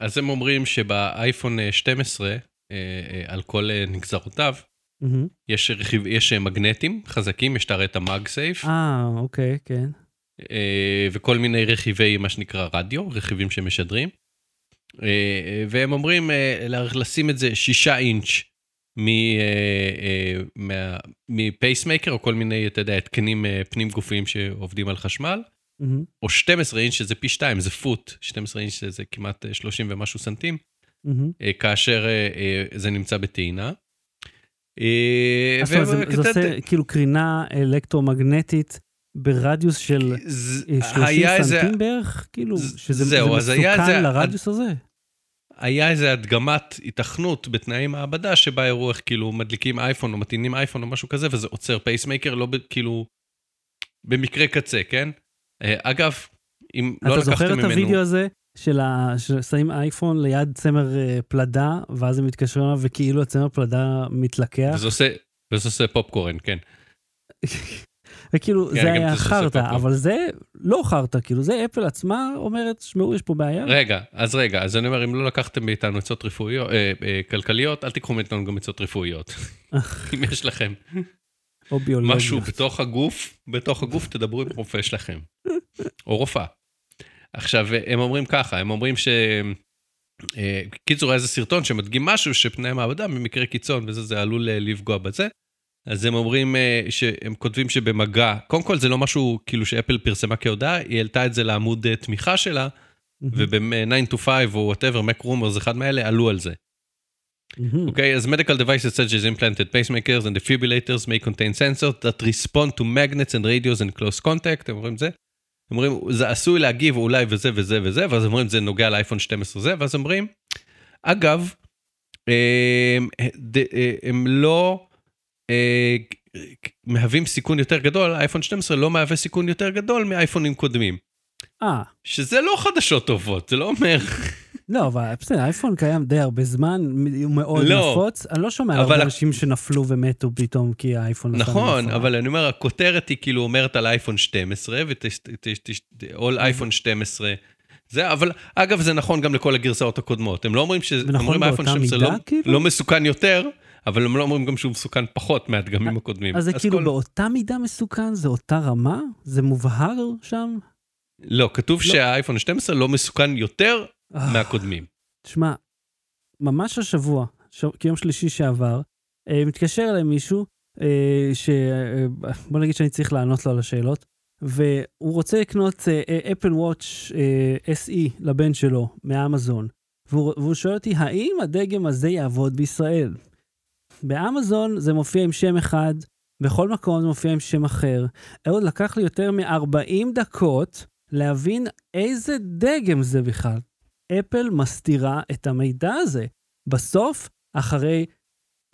אז הם אומרים שבאייפון אה, 12, אה, אה, על כל נגזרותיו, מהמם. יש, רכיב, יש מגנטים חזקים, יש הרי את ה MagSafe, אה, אוקיי, כן. וכל מיני רכיבי, מה שנקרא רדיו, רכיבים שמשדרים. והם אומרים לשים את זה שישה אינץ' מ pacemaker, או כל מיני, אתה יודע, התקנים אה, פנים גופיים שעובדים על חשמל, מהמם, או 12 אינץ' שזה פי 2, זה foot, 12 אינץ' זה כמעט אה, 30 ומשהו סנטים. אה, כאשר אה, אה, זה נמצא בטעינה. אה, אז ו- זה- זה עושה כאילו קרינה אלקטרומגנטית ברדיוס של ז- אה, 30 היה איזה- סנטים בערך? כאילו, שזה מסוכן לרדיוס הזה? היה איזה הדגמת התכנות בתנאי מעבדה שבה הראו איך כאילו מדליקים אייפון או מטעינים אייפון או משהו כזה וזה עוצר pacemaker לא ב- כאילו במקרה קצה כן. אה, אגב אם לא אתה לקחתם זוכר את ממנו הוידאו הזה של ה... ששמים אייפון ליד צמר אה, פלדה, ואז הם מתקשרים אליו וכאילו הצמר פלדה מתלקח? וזה עושה וזה עושה פופקורן כן. וכאילו, כן, זה היה חרטא. אבל זה לא חרטא, כאילו, זה אפל עצמה אומרת, שמעו, יש פה בעיה. רגע אז רגע אז אני אומר אם לא לקחתם מאיתנו עצות רפואיות אה, אה, כלכליות אל תיקחו מאיתנו גם עצות רפואיות. אם יש לכם או ביולוגיה. משהו בתוך הגוף, בתוך הגוף תדברו עם רופא שלכם, או רופאה. עכשיו, הם אומרים ככה, הם אומרים ש... אה, קיצור, היה איזה סרטון שמדגים משהו שפני מעבדה במקרה קיצון וזה, זה עלול אה, לפגוע בזה. אז הם אומרים אה, שהם כותבים שבמגע, קודם כל זה לא משהו כאילו שאפל פרסמה כהודעה, היא העלתה את זה לעמוד אה, תמיכה שלה, מהמם, וב-9 to 5 או whatever, Mac Rumors, אחד מאלה, עלו על זה. Okay, as medical devices such as implanted pacemakers and defibrillators may contain sensors that respond to magnets and radios in close contact, הם אומרים זה, הם אומרים, זה עשוי להגיב אולי וזה וזה וזה, ואז אומרים, זה נוגע לאייפון 12 זה, ואז אומרים, אגב, הם, הם לא אה, מהווים סיכון יותר גדול, האייפון 12 לא מהווה סיכון יותר גדול מאייפונים קודמים. אה, שזה לא חדשות טובות, זה לא אומר, לא, אבל בסדר, האייפון קיים די הרבה זמן, הוא מאוד לא. נפוץ. אני לא שומע על הרבה אנשים שנפלו ומתו פתאום כי האייפון נכון. אבל אני אומר, הכותרת היא כאילו אומרת על אייפון 12, ו-all אייפון 12. זה, אבל אגב, זה נכון גם לכל הגרסאות הקודמות. הם לא אומרים ש... אייפון באותה 12 לא, מידה, כאילו? לא מסוכן יותר, אבל הם לא אומרים גם שהוא מסוכן פחות מהדגמים הקודמים. אז זה כאילו כל- באותה מידה מסוכן? זה אותה רמה? זה מובהר שם? לא, כתוב לא. שהאייפון 12 לא מסוכן יותר אה, מהקודמים. תשמע, ממש השבוע, ש... כיום שלישי שעבר, אה, מתקשר אליי מישהו, אה, ש... אה, בוא נגיד שאני צריך לענות לו על השאלות, והוא רוצה לקנות אה, אפל וואץ' SE לבן שלו מאמזון, והוא, והוא שואל אותי, האם הדגם הזה יעבוד בישראל? באמזון זה מופיע עם שם אחד, בכל מקום זה מופיע עם שם אחר. אהוד, לקח לי יותר מ-40 דקות להבין איזה דגם זה בכלל. אפל מסתירה את המידע הזה. בסוף, אחרי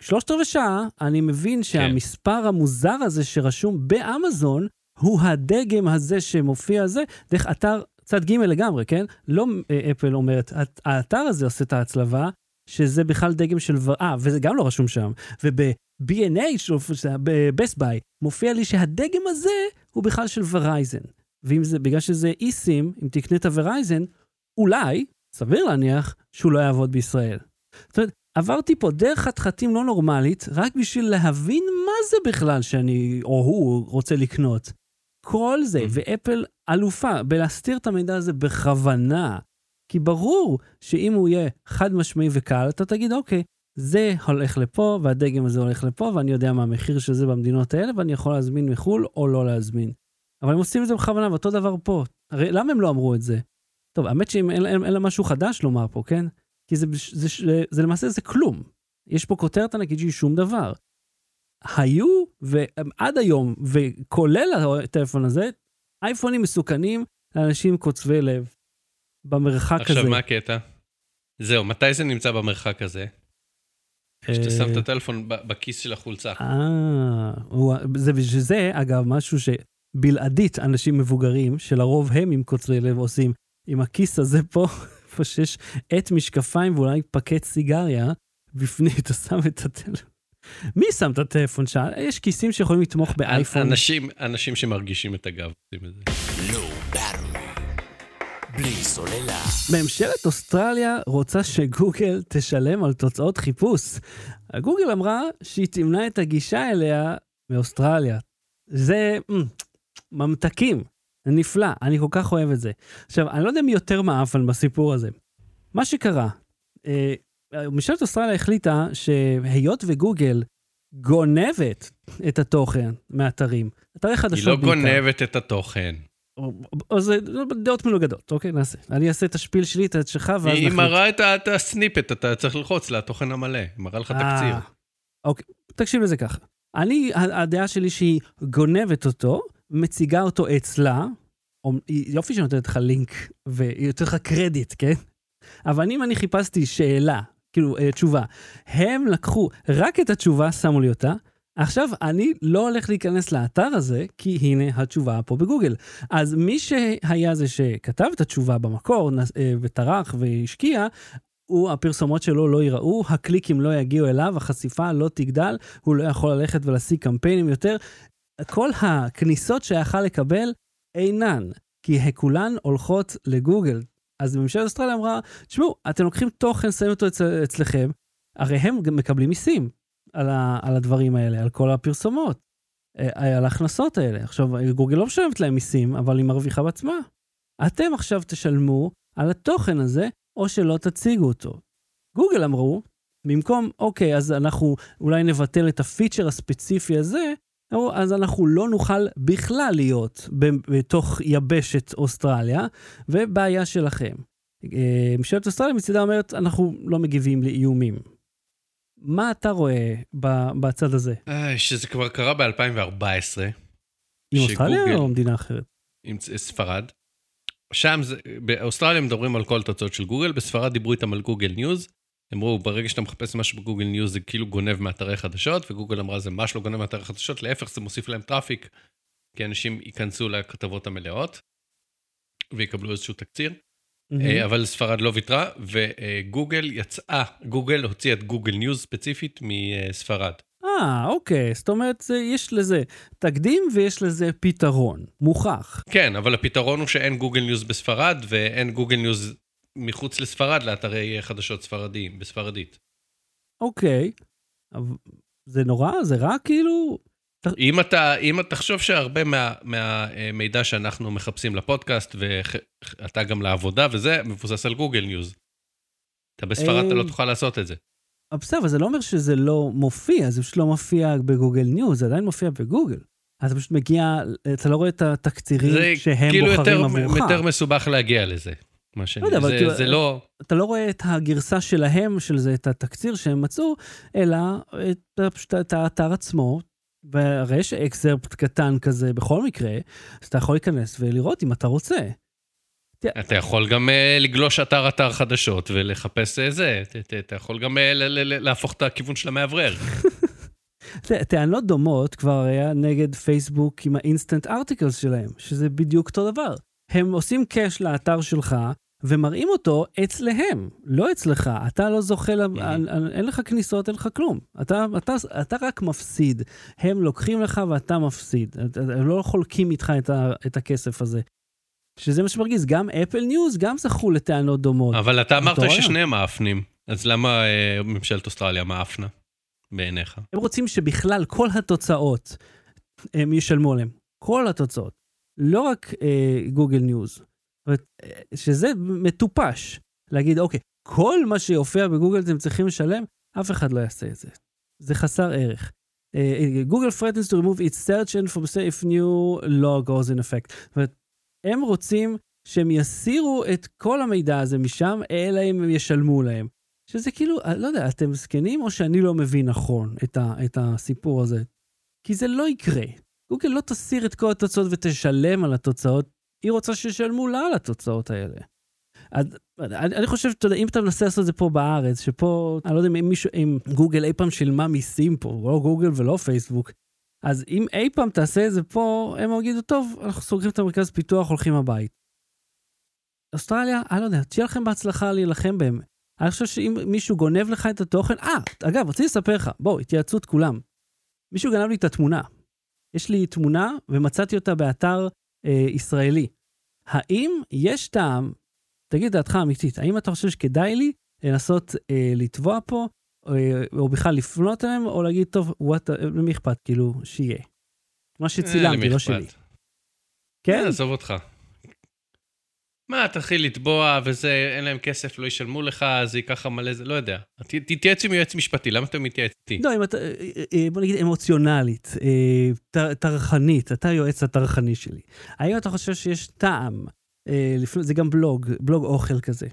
שלושת רבעי שעה, אני מבין שהמספר המוזר הזה שרשום באמזון, הוא הדגם הזה שמופיע זה, דרך אתר צד ג' לגמרי, כן? לא אה, אפל אומרת, האתר הזה עושה את ההצלבה, שזה בכלל דגם של... אה, וזה גם לא רשום שם. וב-B&H, ב-Best Buy, מופיע לי שהדגם הזה הוא בכלל של Verizon. ואם זה, בגלל שזה eSIM, אם תקנה את ה Verizon, אולי, סביר להניח, שהוא לא יעבוד בישראל. זאת אומרת, עברתי פה דרך חתחתים לא נורמלית, רק בשביל להבין מה זה בכלל שאני, או הוא, רוצה לקנות. כל זה, Mhm. ואפל אלופה בלהסתיר את המידע הזה בכוונה. כי ברור שאם הוא יהיה חד משמעי וקל, אתה תגיד, אוקיי, זה הולך לפה, והדגם הזה הולך לפה, ואני יודע מה המחיר של זה במדינות האלה, ואני יכול להזמין מחו"ל או לא להזמין. אבל הם עושים את זה בכוונה, ואותו דבר פה. הרי למה הם לא אמרו את זה? טוב, האמת שאין אין, אין להם משהו חדש לומר פה, כן? כי זה, זה, זה, זה למעשה זה כלום. יש פה כותרת ענקית שהיא שום דבר. היו, ועד היום, וכולל הטלפון הזה, אייפונים מסוכנים לאנשים קוצבי לב. במרחק עכשיו, הזה. מה הקטע? זהו, מתי זה נמצא במרחק הזה? כשאתה שם את אה, הטלפון ב- בכיס של החולצה. אה, זה בשביל זה, אגב, משהו שבלעדית אנשים מבוגרים, שלרוב הם עם קוצרי לב עושים, עם הכיס הזה פה, איפה שיש עט משקפיים ואולי פקט סיגריה, בפנים אתה שם את הטלפון. מי שם את הטלפון שם? יש כיסים שיכולים לתמוך באייפון. אנשים, אנשים שמרגישים את הגב עושים את זה. בלי סוללה. ממשלת אוסטרליה רוצה שגוגל תשלם על תוצאות חיפוש. גוגל אמרה שהיא תמנע את הגישה אליה מאוסטרליה. זה mm, ממתקים, זה נפלא, אני כל כך אוהב את זה. עכשיו, אני לא יודע מי יותר מעפן בסיפור הזה. מה שקרה, אה, ממשלת אוסטרליה החליטה שהיות וגוגל גונבת את התוכן מאתרים, אתרי היא חדשות לא בעיקר. גונבת את התוכן. או- זה דעות מנוגדות, אוקיי? נעשה. אני אעשה את השפיל שלי, את שלך, ואז היא נחליט. מראה את הסניפט, אתה צריך ללחוץ לתוכן המלא. היא מראה לך אה, תקציר. אוקיי, תקשיב לזה ככה. אני, הדעה שלי שהיא גונבת אותו, מציגה אותו אצלה, היא- יופי שנותנת לך לינק נותנת לך קרדיט, כן? אבל אם אני חיפשתי שאלה, כאילו אה, תשובה, הם לקחו רק את התשובה, שמו לי אותה, עכשיו אני לא הולך להיכנס לאתר הזה, כי הנה התשובה פה בגוגל. אז מי שהיה זה שכתב את התשובה במקור, אה, וטרח והשקיע, הוא, הפרסומות שלו לא ייראו, הקליקים לא יגיעו אליו, החשיפה לא תגדל, הוא לא יכול ללכת ולהשיג קמפיינים יותר. כל הכניסות שיכל לקבל אינן, כי כולן הולכות לגוגל. אז ממשלת אוסטרליה אמרה, תשמעו, אתם לוקחים תוכן, שמים אותו אצל, אצלכם, הרי הם גם מקבלים מיסים על, ה, על הדברים האלה, על כל הפרסומות, אה, על ההכנסות האלה. עכשיו, גוגל לא משלמת להם מיסים, אבל היא מרוויחה בעצמה. אתם עכשיו תשלמו על התוכן הזה, או שלא תציגו אותו. גוגל אמרו, במקום, אוקיי, אז אנחנו אולי נבטל את הפיצ'ר הספציפי הזה, אמרו, אז אנחנו לא נוכל בכלל להיות בתוך יבשת אוסטרליה, ובעיה שלכם. אה, ממשלת אוסטרליה מצידה אומרת, אנחנו לא מגיבים לאיומים. מה אתה רואה בצד הזה? איי, שזה כבר קרה ב-2014 עם אוסטרליה או מדינה אחרת? עם ספרד. שם זה, באוסטרליה מדברים על כל התוצאות של גוגל, בספרד דיברו איתם על גוגל ניוז. אמרו, ברגע שאתה מחפש משהו בגוגל ניוז זה כאילו גונב מאתרי חדשות, וגוגל אמרה זה ממש לא גונב מאתרי חדשות, להפך זה מוסיף להם traffic, כי אנשים ייכנסו לכתבות המלאות, ויקבלו איזשהו תקציר. אה, אבל ספרד לא ויתרה, וגוגל יצאה, גוגל הוציאה את גוגל ניוז ספציפית מספרד. אה, אוקיי, זאת אומרת, זה- יש לזה תקדים ויש לזה פתרון, מוכח. כן, אבל הפתרון הוא שאין גוגל ניוז בספרד, ואין גוגל ניוז מחוץ לספרד לאתרי חדשות ספרדיים, בספרדית. אוקיי, זה נורא? זה רע כאילו? אם אתה, אם אתה תחשוב שהרבה מה, מהמידע שאנחנו מחפשים לפודקאסט, ואתה גם לעבודה וזה, מבוסס על גוגל ניוז. אתה בספרד, אתה לא אה, תוכל לעשות את זה. אבל בסדר, אבל זה לא אומר שזה לא מופיע, זה פשוט לא מופיע בגוגל ניוז, זה עדיין מופיע בגוגל. אתה פשוט מגיע, אתה לא רואה את התקצירים זה שהם כאילו בוחרים עבורך. יותר מסובך להגיע לזה. מה שאני, יודע, אבל זה, כאילו- זה לא... אתה לא רואה את הגרסה שלהם, של זה, את התקציר שהם מצאו, אלא את, פשוט את האתר עצמו, והרי יש excerpt קטן כזה בכל מקרה, אז אתה יכול להיכנס ולראות אם אתה רוצה. אתה יכול גם uh, לגלוש אתר-אתר חדשות ולחפש uh, זה, אתה- יכול גם ל- להפוך את הכיוון של המאוורר. טענות דומות כבר היה נגד פייסבוק עם ה Instant Articles שלהם, שזה בדיוק אותו דבר. הם עושים cache לאתר שלך ומראים אותו אצלהם, לא אצלך. אתה לא זוכה, ל... אין לך כניסות, אין לך כלום. אתה, אתה, אתה רק מפסיד. הם לוקחים לך ואתה מפסיד. הם לא חולקים איתך את, ה... את הכסף הזה. שזה מה שמרגיז, גם אפל ניוז גם זכו לטענות דומות. אבל אתה אמרת. ששניהם מאפנים, אז למה uh, ממשלת אוסטרליה מאפנה בעיניך? הם רוצים שבכלל כל התוצאות הם ישלמו עליהם. כל התוצאות. לא רק אה, גוגל ניוז. אה, שזה מטופש. להגיד, אוקיי, כל מה שיופיע בגוגל אתם צריכים לשלם, אף אחד לא יעשה את זה. זה חסר ערך. גוגל uh, threatens to remove its search and from say if new law goes in effect. זאת אומרת, הם רוצים שהם יסירו את כל המידע הזה משם, אלא אם הם ישלמו להם. שזה כאילו, לא יודע, אתם זקנים או שאני לא מבין נכון את, ה, את הסיפור הזה? כי זה לא יקרה. גוגל לא תסיר את כל התוצאות ותשלם על התוצאות, היא רוצה שישלמו לה על התוצאות האלה. אז אני, אני חושב, אתה יודע, אם אתה מנסה לעשות את זה פה בארץ, שפה, אני לא יודע אם מישהו, אם גוגל אי פעם שילמה מיסים פה, לא גוגל ולא פייסבוק, אז אם אי פעם תעשה את זה פה, הם יגידו, טוב, אנחנו סוגרים את המרכז פיתוח, הולכים הבית. אוסטרליה, אני לא יודע, שיהיה לכם בהצלחה להילחם בהם. אני חושב שאם מישהו גונב לך את התוכן, אה, אגב, רציתי לספר לך, בוא, התייעצות כולם. מישהו גנב לי את התמונה. יש לי תמונה ומצאתי אותה באתר אה, ישראלי. האם יש טעם, תגיד דעתך אמיתית, האם אתה חושב שכדאי לי לנסות אה, לתבוע פה, אה, או בכלל לפנות אליהם, או להגיד, טוב, וואט, למי אכפת, כאילו, שיהיה. מה אה, שצילמתי, לא? שלי. כן? אה, עזוב אותך. מה, תתחיל לתבוע וזה, אין להם כסף, לא ישלמו לך, זה ייקח לך מלא זה, לא יודע. תתייעץ עם יועץ משפטי, למה אתה מתייעץ איתי? לא, אם אתה, אה, אה, בוא נגיד אמוציונלית, אה, טרחנית, אתה היועץ הטרחני שלי. האם אתה חושב שיש טעם, זה גם בלוג, בלוג אוכל כזה.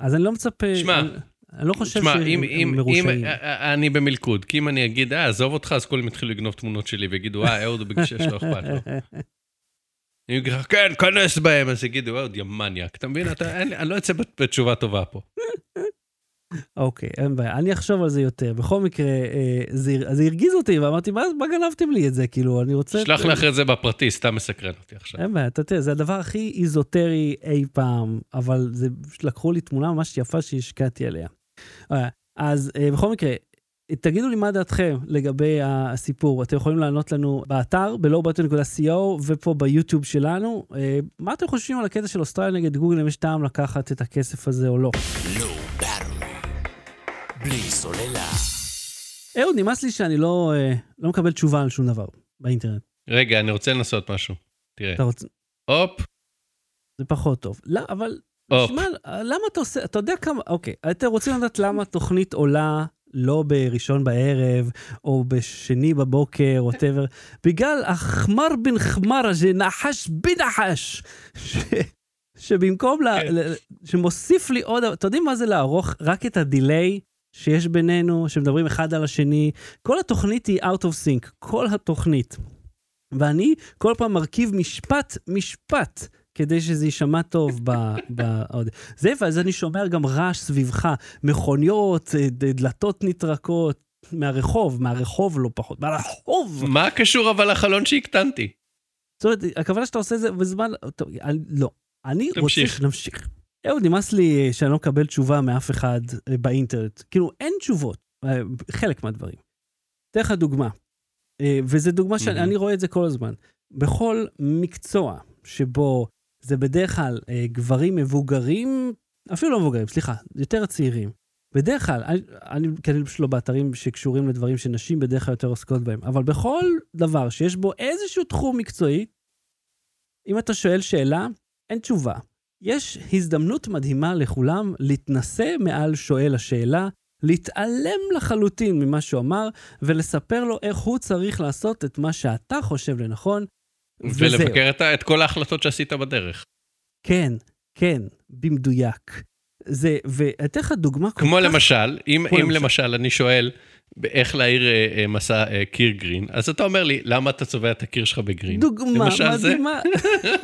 אז אני לא מצפה, שמע, אני, אני לא חושב שהם אם, אם, אם, מרושעים. אה, אני במלכוד, כי אם אני אגיד, אה, עזוב אותך, אז כולם יתחילו לגנוב תמונות שלי ויגידו, אה, אהוד הוא בגישה שלא אכפת לו. אני אגיד לך, כן, כנס בהם, אז יגידו, אהוד, יא מניאק. אתה מבין? אני לא יוצא בתשובה טובה פה. אוקיי, אין בעיה, אני אחשוב על זה יותר. בכל מקרה, אה, זה, זה הרגיז אותי, ואמרתי, מה, מה גנבתם לי את זה? כאילו, אני רוצה... שלח לי אחרי זה בפרטי, סתם מסקרן אותי עכשיו. אין בעיה, אתה תראה, זה הדבר הכי איזוטרי אי פעם, אבל לקחו לי תמונה ממש יפה שהשקעתי עליה. אה, אז אה, בכל מקרה, תגידו לי מה דעתכם לגבי הסיפור. אתם יכולים לענות לנו באתר, ב-lowbutton.co ופה ביוטיוב שלנו. אה, מה אתם חושבים על הקטע של אוסטרליה נגד גוגל, אם יש טעם לקחת את הכסף הזה או לא? באטרי. בלי סוללה. אהוד, נמאס לי שאני לא, אה, לא מקבל תשובה על שום דבר באינטרנט. רגע, אני רוצה לנסות משהו. תראה. אתה רוצה... הופ, זה פחות טוב. לא, אבל, הופ. שמע, למה אתה עושה, אתה יודע כמה, אוקיי, אתם רוצים לדעת למה תוכנית עולה לא בראשון בערב, או בשני בבוקר, ווטאבר, בגלל החמר בן חמר הזה, נחש בנחש, ש... שבמקום, לה, כן. ל... שמוסיף לי עוד, אתה יודעים מה זה לערוך רק את הדיליי שיש בינינו, שמדברים אחד על השני? כל התוכנית היא out of sync, כל התוכנית. ואני כל פעם מרכיב משפט, משפט, כדי שזה יישמע טוב ב... ב. זה, ואז אני שומע גם רעש סביבך, מכוניות, אה, דלתות נטרקות, מהרחוב, מהרחוב לא פחות, מהרחוב! מה קשור אבל לחלון שהקטנתי? זאת אומרת, הכוונה שאתה עושה את זה בזמן, טוב, אני, לא. אני רוצה תמשיך. שנמשיך. אהוד, נמאס לי אה, שאני לא מקבל תשובה מאף אחד אה, באינטרנט. כאילו, אין תשובות, חלק מהדברים. אתן לך דוגמה, וזו דוגמה שאני רואה את זה כל הזמן. בכל מקצוע שבו זה בדרך כלל אה, גברים מבוגרים, אפילו לא מבוגרים, סליחה, יותר צעירים. בדרך כלל, אני, אני כנראה פשוט לא באתרים שקשורים לדברים שנשים בדרך כלל יותר עוסקות בהם, אבל בכל דבר שיש בו איזשהו תחום מקצועי, אם אתה שואל שאלה, אין תשובה. יש הזדמנות מדהימה לכולם להתנשא מעל שואל השאלה, להתעלם לחלוטין ממה שהוא אמר, ולספר לו איך הוא צריך לעשות את מה שאתה חושב לנכון. ולבקר את, את כל ההחלטות שעשית בדרך. כן, כן, במדויק. זה, ואתן לך דוגמה כל כמו כך... למשל, אם, כמו אם למשל. למשל אני שואל איך להעיר אה, אה, מסע אה, קיר גרין, אז אתה אומר לי, למה אתה צובע את הקיר שלך בגרין? דוגמה למשל זה. מדהימה.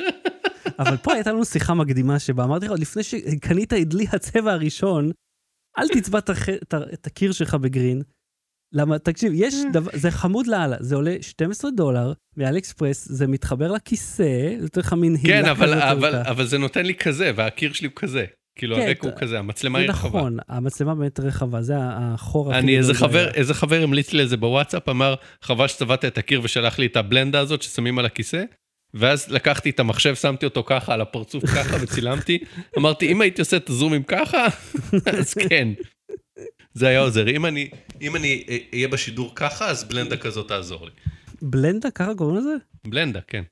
אבל פה הייתה לנו שיחה מקדימה שבה אמרתי לך, עוד לפני שקנית את לי הצבע הראשון, אל תצבע את הקיר שלך בגרין. למה, תקשיב, יש דבר, זה חמוד לאללה, זה עולה 12 דולר מאלי אקספרס, זה מתחבר לכיסא, זה נותן לך מין הילה כן, אבל, כזאת אבל. אבל זה נותן לי כזה, והקיר שלי הוא כזה. כאילו, כן, הרקע הוא כזה, המצלמה היא רחבה. נכון, המצלמה באמת רחבה, זה החור הכי אני, איזה גדול חבר. איזה חבר המליץ לי על זה בוואטסאפ, אמר, חבל שצבעת את הקיר ושלח לי את הבלנדה הזאת ששמים על הכיסא, ואז לקחתי את המחשב, שמתי אותו ככה על הפרצוף ככה וצילמתי, אמרתי, אם הייתי עושה את הזומים ככה, אז כן. זה היה עוזר. אם אני, אם אני אה, אהיה בשידור ככה, אז בלנדה כזאת תעזור לי. בלנדה, ככה קוראים לזה? בלנדה, כן.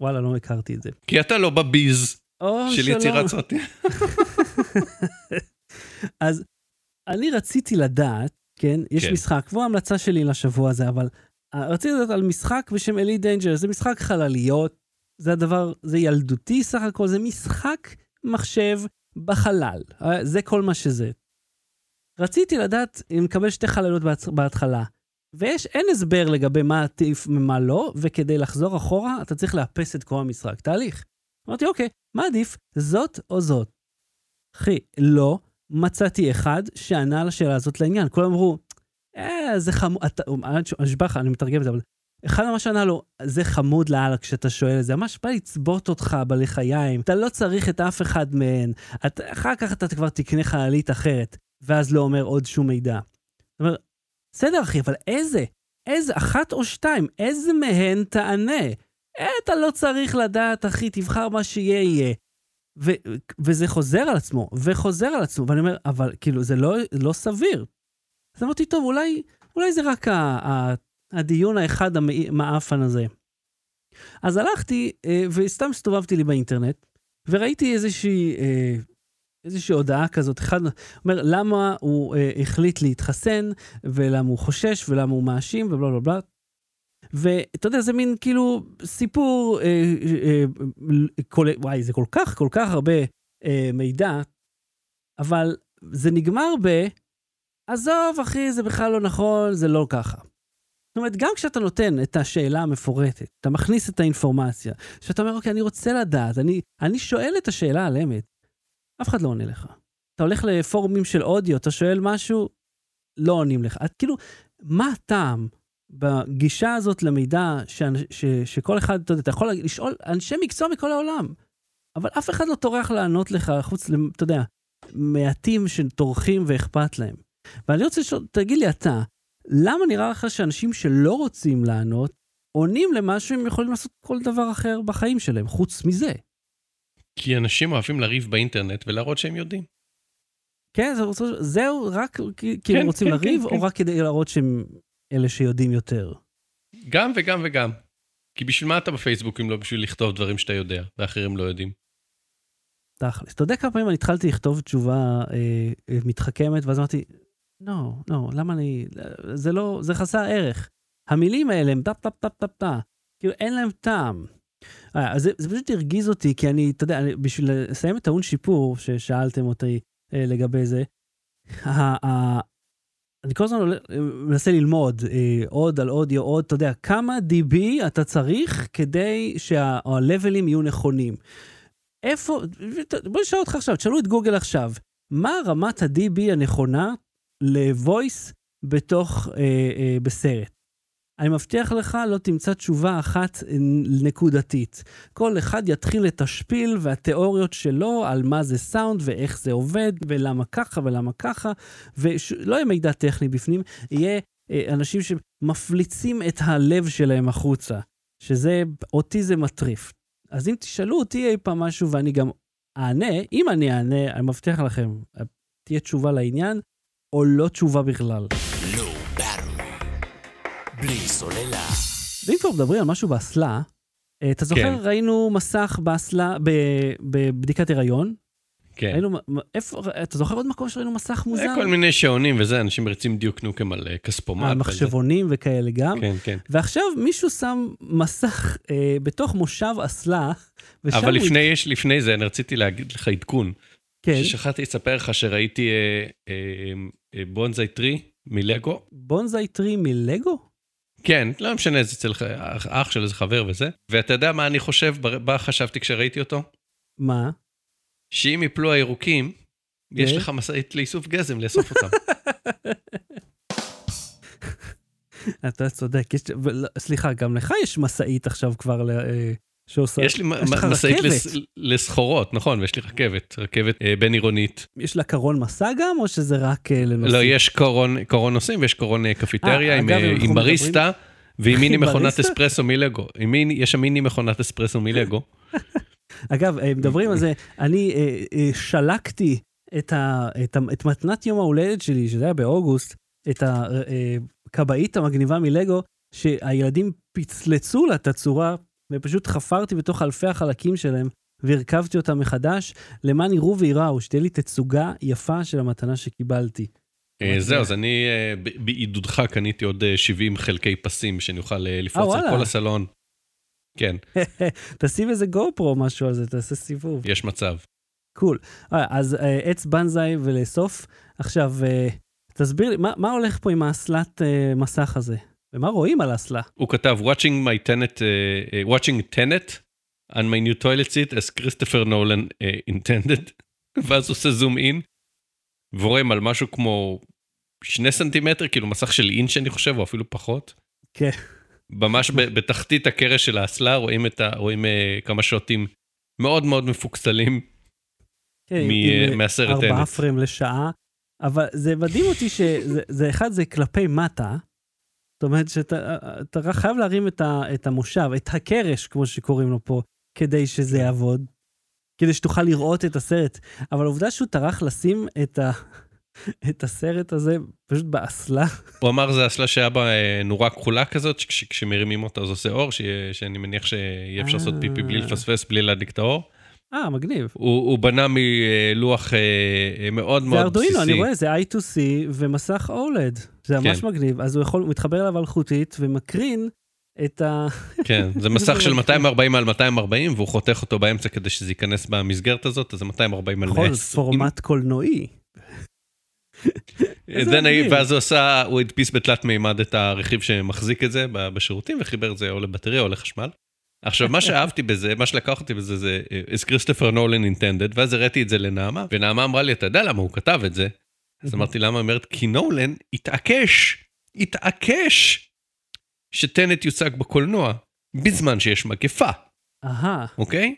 וואלה, לא הכרתי את זה. כי אתה לא בביז או, של שלום. יצירת סרטים. אז אני רציתי לדעת, כן, יש כן. משחק, והוא ההמלצה שלי לשבוע הזה, אבל אה, רציתי לדעת על משחק בשם אלי דיינג'ר, זה משחק חלליות, זה הדבר, זה ילדותי סך הכל, זה משחק מחשב בחלל, אה, זה כל מה שזה. רציתי לדעת אם נקבל שתי חלליות בהצ- בהתחלה, ויש, אין הסבר לגבי מה עטיף ומה לא, וכדי לחזור אחורה, אתה צריך לאפס את כל המשחק, תהליך. אמרתי, אוקיי, מה עדיף, זאת או זאת? אחי, לא. מצאתי אחד שענה על השאלה הזאת לעניין. כולם אמרו, אה, זה חמוד, אתה, אני אשבע לך, אני מתרגם את זה, אבל אחד ממש ענה לו, זה חמוד לאללה כשאתה שואל את זה, ממש בא לצבות אותך בלחיים, אתה לא צריך את אף אחד מהן, את, אחר כך אתה כבר תקנה חללית אחרת, ואז לא אומר עוד שום מידע. זאת אומרת, בסדר אחי, אבל איזה? איזה? אחת או שתיים? איזה מהן תענה? אה, אתה לא צריך לדעת, אחי, תבחר מה שיהיה יהיה. ו- וזה חוזר על עצמו, וחוזר על עצמו, ואני אומר, אבל כאילו, זה לא, לא סביר. אז אמרתי, טוב, אולי, אולי זה רק ה- ה- הדיון האחד המעפן הזה. אז הלכתי, אה, וסתם הסתובבתי לי באינטרנט, וראיתי איזושהי, אה, איזושהי הודעה כזאת, אחד אומר, למה הוא אה, החליט להתחסן, ולמה הוא חושש, ולמה הוא מאשים, ובלה בלה בלה. ואתה יודע, זה מין כאילו סיפור, אה, אה, אה, כל, וואי, זה כל כך, כל כך הרבה אה, מידע, אבל זה נגמר ב, עזוב, אחי, זה בכלל לא נכון, זה לא ככה. זאת אומרת, גם כשאתה נותן את השאלה המפורטת, אתה מכניס את האינפורמציה, שאתה אומר, אוקיי, אני רוצה לדעת, אני, אני שואל את השאלה על אמת, אף אחד לא עונה לך. אתה הולך לפורומים של אודיו, אתה שואל משהו, לא עונים לך. את כאילו, מה הטעם בגישה הזאת למידע ש, ש, שכל אחד, אתה יודע, אתה יכול לשאול אנשי מקצוע מכל העולם, אבל אף אחד לא טורח לענות לך, חוץ, אתה יודע, מעטים שטורחים ואכפת להם. ואני רוצה לשאול, תגיד לי אתה, למה נראה לך שאנשים שלא רוצים לענות, עונים למה שהם יכולים לעשות כל דבר אחר בחיים שלהם, חוץ מזה? כי אנשים אוהבים לריב באינטרנט ולהראות שהם יודעים. כן, זה רוצה, זהו רק כי, כי הם כן, רוצים כן, לריב, כן, או כן. רק כדי להראות שהם אלה שיודעים יותר? גם וגם וגם. כי בשביל מה אתה בפייסבוק אם לא בשביל לכתוב דברים שאתה יודע, ואחרים לא יודעים. תכלס. אתה יודע כמה פעמים אני התחלתי לכתוב תשובה אה, אה, מתחכמת, ואז אמרתי, לא, לא, למה אני... זה לא, זה חסר ערך. המילים האלה הם טפ טפ טפ טפ טפ. כאילו, אין להם טעם. אה, אז זה, זה פשוט הרגיז אותי, כי אני, אתה יודע, אני, בשביל לסיים את טעון שיפור ששאלתם אותי אה, לגבי זה, אני כל הזמן מנסה ללמוד אה, עוד על אודיו, עוד, אתה יודע, כמה DB אתה צריך כדי שהלבלים יהיו נכונים. איפה, בוא נשאל אותך עכשיו, תשאלו את גוגל עכשיו, מה רמת ה-DB הנכונה ל-voice בתוך, אה, אה, בסרט? אני מבטיח לך, לא תמצא תשובה אחת נקודתית. כל אחד יתחיל את השפיל והתיאוריות שלו על מה זה סאונד ואיך זה עובד ולמה ככה ולמה ככה, ולא יהיה מידע טכני בפנים, יהיה אה, אנשים שמפליצים את הלב שלהם החוצה, שזה, אותי זה מטריף. אז אם תשאלו אותי אי פעם משהו ואני גם אענה, אם אני אענה, אני מבטיח לכם, תהיה תשובה לעניין, או לא תשובה בכלל. בלי סוללה. ואם כבר מדברים על משהו באסלה, אה, אתה זוכר, כן. ראינו מסך באסלה, בבדיקת הריון, כן. היינו, איפה, אתה זוכר עוד מקום שראינו מסך מוזר? כל מיני שעונים וזה, אנשים מריצים דיוק נוקם על אה, כספומט. על מחשבונים וזה. וכאלה גם. כן, כן. ועכשיו מישהו שם מסך אה, בתוך מושב אסלה, אבל לפני, הוא... יש, לפני זה, אני רציתי להגיד לך עדכון. כן. ששכחתי לספר לך שראיתי אה, אה, אה, בונזאי טרי מלגו. בונזאי טרי מלגו? כן, לא משנה, זה אצל אח של איזה חבר וזה. ואתה יודע מה אני חושב, מה חשבתי כשראיתי אותו? מה? שאם יפלו הירוקים, יש לך משאית לאיסוף גזם לאסוף אותם. אתה צודק, יש, סליחה, גם לך יש משאית עכשיו כבר אה, שעושה, יש לי משאית לסחורות, נכון, ויש לי רכבת, רכבת אה, בין עירונית. יש לה קרון מסע גם, או שזה רק אה, לנוסעים? לא, יש קרון, קרון נוסעים ויש קרון קפיטריה עם, עם בריסטה. ועם מיני מכונת אספרסו מלגו. יש שם מיני מכונת אספרסו מלגו. אגב, אה, מדברים על זה, אני אה, אה, שלקתי את, ה, את, ה, את מתנת יום ההולדת שלי, שזה היה באוגוסט, את הכבאית המגניבה מלגו, שהילדים פצלצו לה את הצורה, ופשוט חפרתי בתוך אלפי החלקים שלהם, והרכבתי אותם מחדש, למען יראו וייראו, שתהיה לי תצוגה יפה של המתנה שקיבלתי. זהו, אז אני בעידודך קניתי עוד 70 חלקי פסים שאני אוכל לפרוץ על כל הסלון. כן. תשים איזה גו פרו משהו על זה, תעשה סיבוב. יש מצב. קול. Cool. אז עץ בנזאי ולאסוף. עכשיו, תסביר לי, מה, הולך פה עם האסלת מסך הזה? ומה רואים על האסלה? הוא כתב, watching my tenant, uh, watching tenant on my new toilet seat as Christopher Nolan uh, intended, ואז עושה זום אין, ורואים על משהו כמו שני סנטימטר, כאילו מסך של אינץ' אני חושב, או אפילו פחות. כן. ממש בתחתית הקרש של האסלה רואים, את ה, רואים uh, כמה שוטים מאוד מאוד מפוקסלים כן, מ, מהסרט ארבעה ארבעה פריים לשעה, אבל זה מדהים אותי שזה אחד זה כלפי מטה, אומרת שאתה רק חייב להרים את, ה, את המושב, את הקרש כמו שקוראים לו פה, כדי שזה כן. יעבוד, כדי שתוכל לראות את הסרט, אבל העובדה שהוא טרח לשים את ה... את הסרט הזה פשוט באסלה. הוא אמר זה אסלה שהיה בה אה, נורה כחולה כזאת, שכשמרימים אותה אז עושה אור, שאני מניח שיהיה אפשר לעשות פיפי בלי אה. לפספס, בלי להדליק את האור. אה, מגניב. הוא, הוא בנה מלוח אה, מאוד מאוד בסיסי. זה ארדואינו, אני רואה, זה I2C ומסך אולד. זה ממש כן. מגניב. אז הוא יכול, הוא מתחבר אליו אלחוטית ומקרין את ה... כן, זה מסך של 240 על 240, והוא חותך אותו באמצע כדי שזה ייכנס במסגרת הזאת, אז זה 240 על 120. בכל פורמט קולנועי. ואז הוא עשה, הוא הדפיס בתלת מימד את הרכיב שמחזיק את זה בשירותים וחיבר את זה או לבטריה או לחשמל. עכשיו, מה שאהבתי בזה, מה שלקח אותי בזה, זה is Christopher Nolan intended, ואז הראיתי את זה לנעמה, ונעמה אמרה לי, אתה יודע למה הוא כתב את זה? אז אמרתי, למה? אומרת, כי נולן התעקש, התעקש, שטנט יוצג בקולנוע, בזמן שיש מגפה. אהה. אוקיי?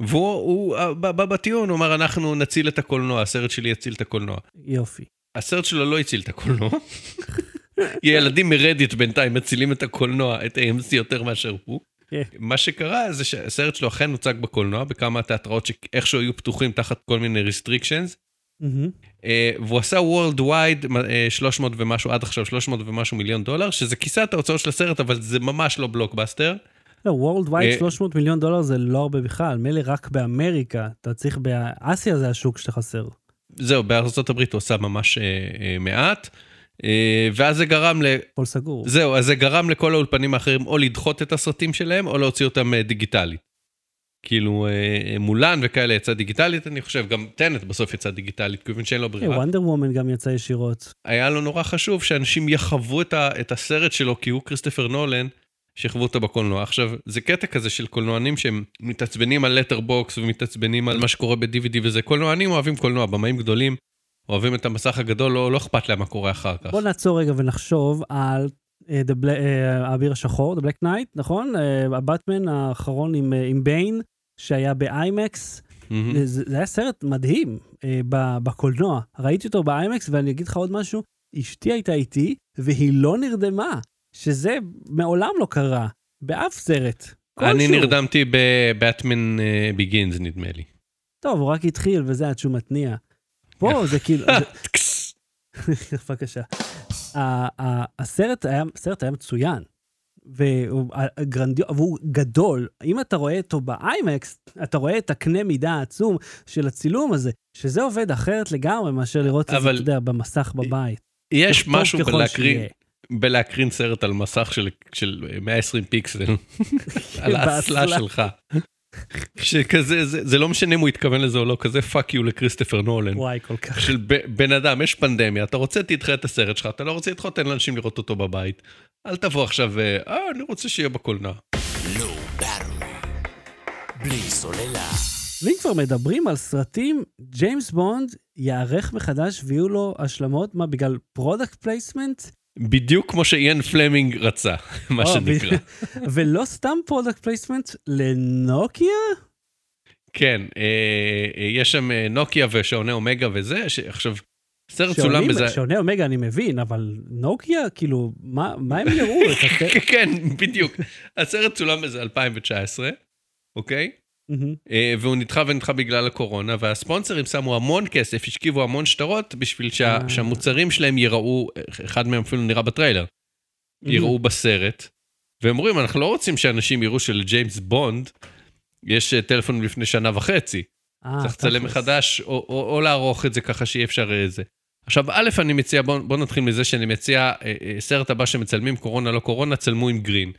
והוא, בטיעון, הוא אמר, אנחנו נציל את הקולנוע, הסרט שלי יציל את הקולנוע. יופי. הסרט שלו לא הציל את הקולנוע. ילדים מרדיט בינתיים מצילים את הקולנוע, את AMC יותר מאשר הוא. כן. מה שקרה זה שהסרט שלו אכן הוצג בקולנוע, בכמה תיאטראות שאיכשהו היו פתוחים תחת כל מיני restrictions. אה, והוא עשה World Wide 300 ומשהו, עד עכשיו 300 ומשהו מיליון דולר, שזה כיסה את ההוצאות של הסרט, אבל זה ממש לא בלוקבאסטר. לא, World Wide 300 מיליון דולר זה לא הרבה בכלל, מילא רק באמריקה, אתה צריך, באסיה זה השוק שאתה חסר. זהו, בארצות הברית הוא עשה ממש אה, אה, מעט. אה, ואז זה גרם ל... הכל סגור. זהו, אז זה גרם לכל האולפנים האחרים או לדחות את הסרטים שלהם, או להוציא אותם אה, דיגיטלית. כאילו אה, מולן וכאלה יצא דיגיטלית, אני חושב, גם טנט בסוף יצא דיגיטלית, כיוון שאין לו ברירה. וונדר וומן גם יצא ישירות. היה לו נורא חשוב שאנשים יחוו את, ה, את הסרט שלו, כי הוא כריסטופר נולן, שכבו אותו בקולנוע. עכשיו, זה קטע כזה של קולנוענים שהם מתעצבנים על letterbox ומתעצבנים על מה שקורה ב-DVD וזה. קולנוענים אוהבים קולנוע, במאים גדולים אוהבים את המסך הגדול, לא, לא אכפת להם מה קורה אחר כך. בוא נעצור רגע ונחשוב על אה, אה, האביר השחור, The Black Knight, נכון? אה, הבטמן האחרון עם, עם ביין, שהיה באיימקס. מהמם. זה, זה היה סרט מדהים אה, בקולנוע. ראיתי אותו באיימקס, ואני אגיד לך עוד משהו, אשתי הייתה איתי, והיא לא נרדמה, שזה מעולם לא קרה, באף סרט. אני. נרדמתי בבטמן ביגינס, נדמה לי. טוב, הוא רק התחיל וזה עד שהוא מתניע. פה זה כאילו. בבקשה. הסרט היה, הסרט היה מצוין. והוא גדול. אם אתה רואה אותו באיימקס, אתה רואה את הקנה מידה העצום של הצילום הזה, שזה עובד אחרת לגמרי מאשר לראות את זה, אתה יודע, במסך בבית. יש משהו בלהקרין, שיהיה. בלהקרין סרט על מסך של, של 120 פיקסל, על האסלה. שלך. שכזה, זה, זה לא משנה אם הוא התכוון לזה או לא, כזה fuck you לכריסטופר נולן. וואי, כל כך. של ב- בן אדם, יש פנדמיה, אתה רוצה תדחה את הסרט שלך, אתה לא רוצה לדחות, תן לאנשים לראות אותו בבית. אל תבוא עכשיו, אה, אה, אני רוצה שיהיה בקולנוע. בלי סוללה. ואם כבר מדברים על סרטים, ג'יימס בונד ייערך מחדש ויהיו לו השלמות, מה, בגלל product placement? בדיוק כמו שאיין פלמינג רצה, מה או, שנקרא. ולא סתם product placement לנוקיה? כן, אה, אה, יש שם אה, נוקיה ושעוני אומגה וזה, שעכשיו, סרט צולם בזה... שעוני אומגה אני מבין, אבל נוקיה, כאילו, מה מה הם יראו? כן, בדיוק. הסרט צולם בזה 2019, אוקיי? מהמם. אה, והוא נדחה ונדחה בגלל הקורונה, והספונסרים שמו המון כסף, השכיבו המון שטרות בשביל שה, אה. שהמוצרים שלהם ייראו, אחד מהם אפילו נראה בטריילר, יראו בסרט. והם אומרים, אנחנו לא רוצים שאנשים יראו שלג'יימס בונד יש אה, טלפון לפני שנה וחצי. אה, צריך לצלם. מחדש, או, או, או לערוך את זה ככה שיהיה אפשר זה. עכשיו, א', אני מציע, בואו בוא נתחיל מזה שאני מציע, אה, אה, סרט הבא שמצלמים קורונה לא קורונה, צלמו עם גרין.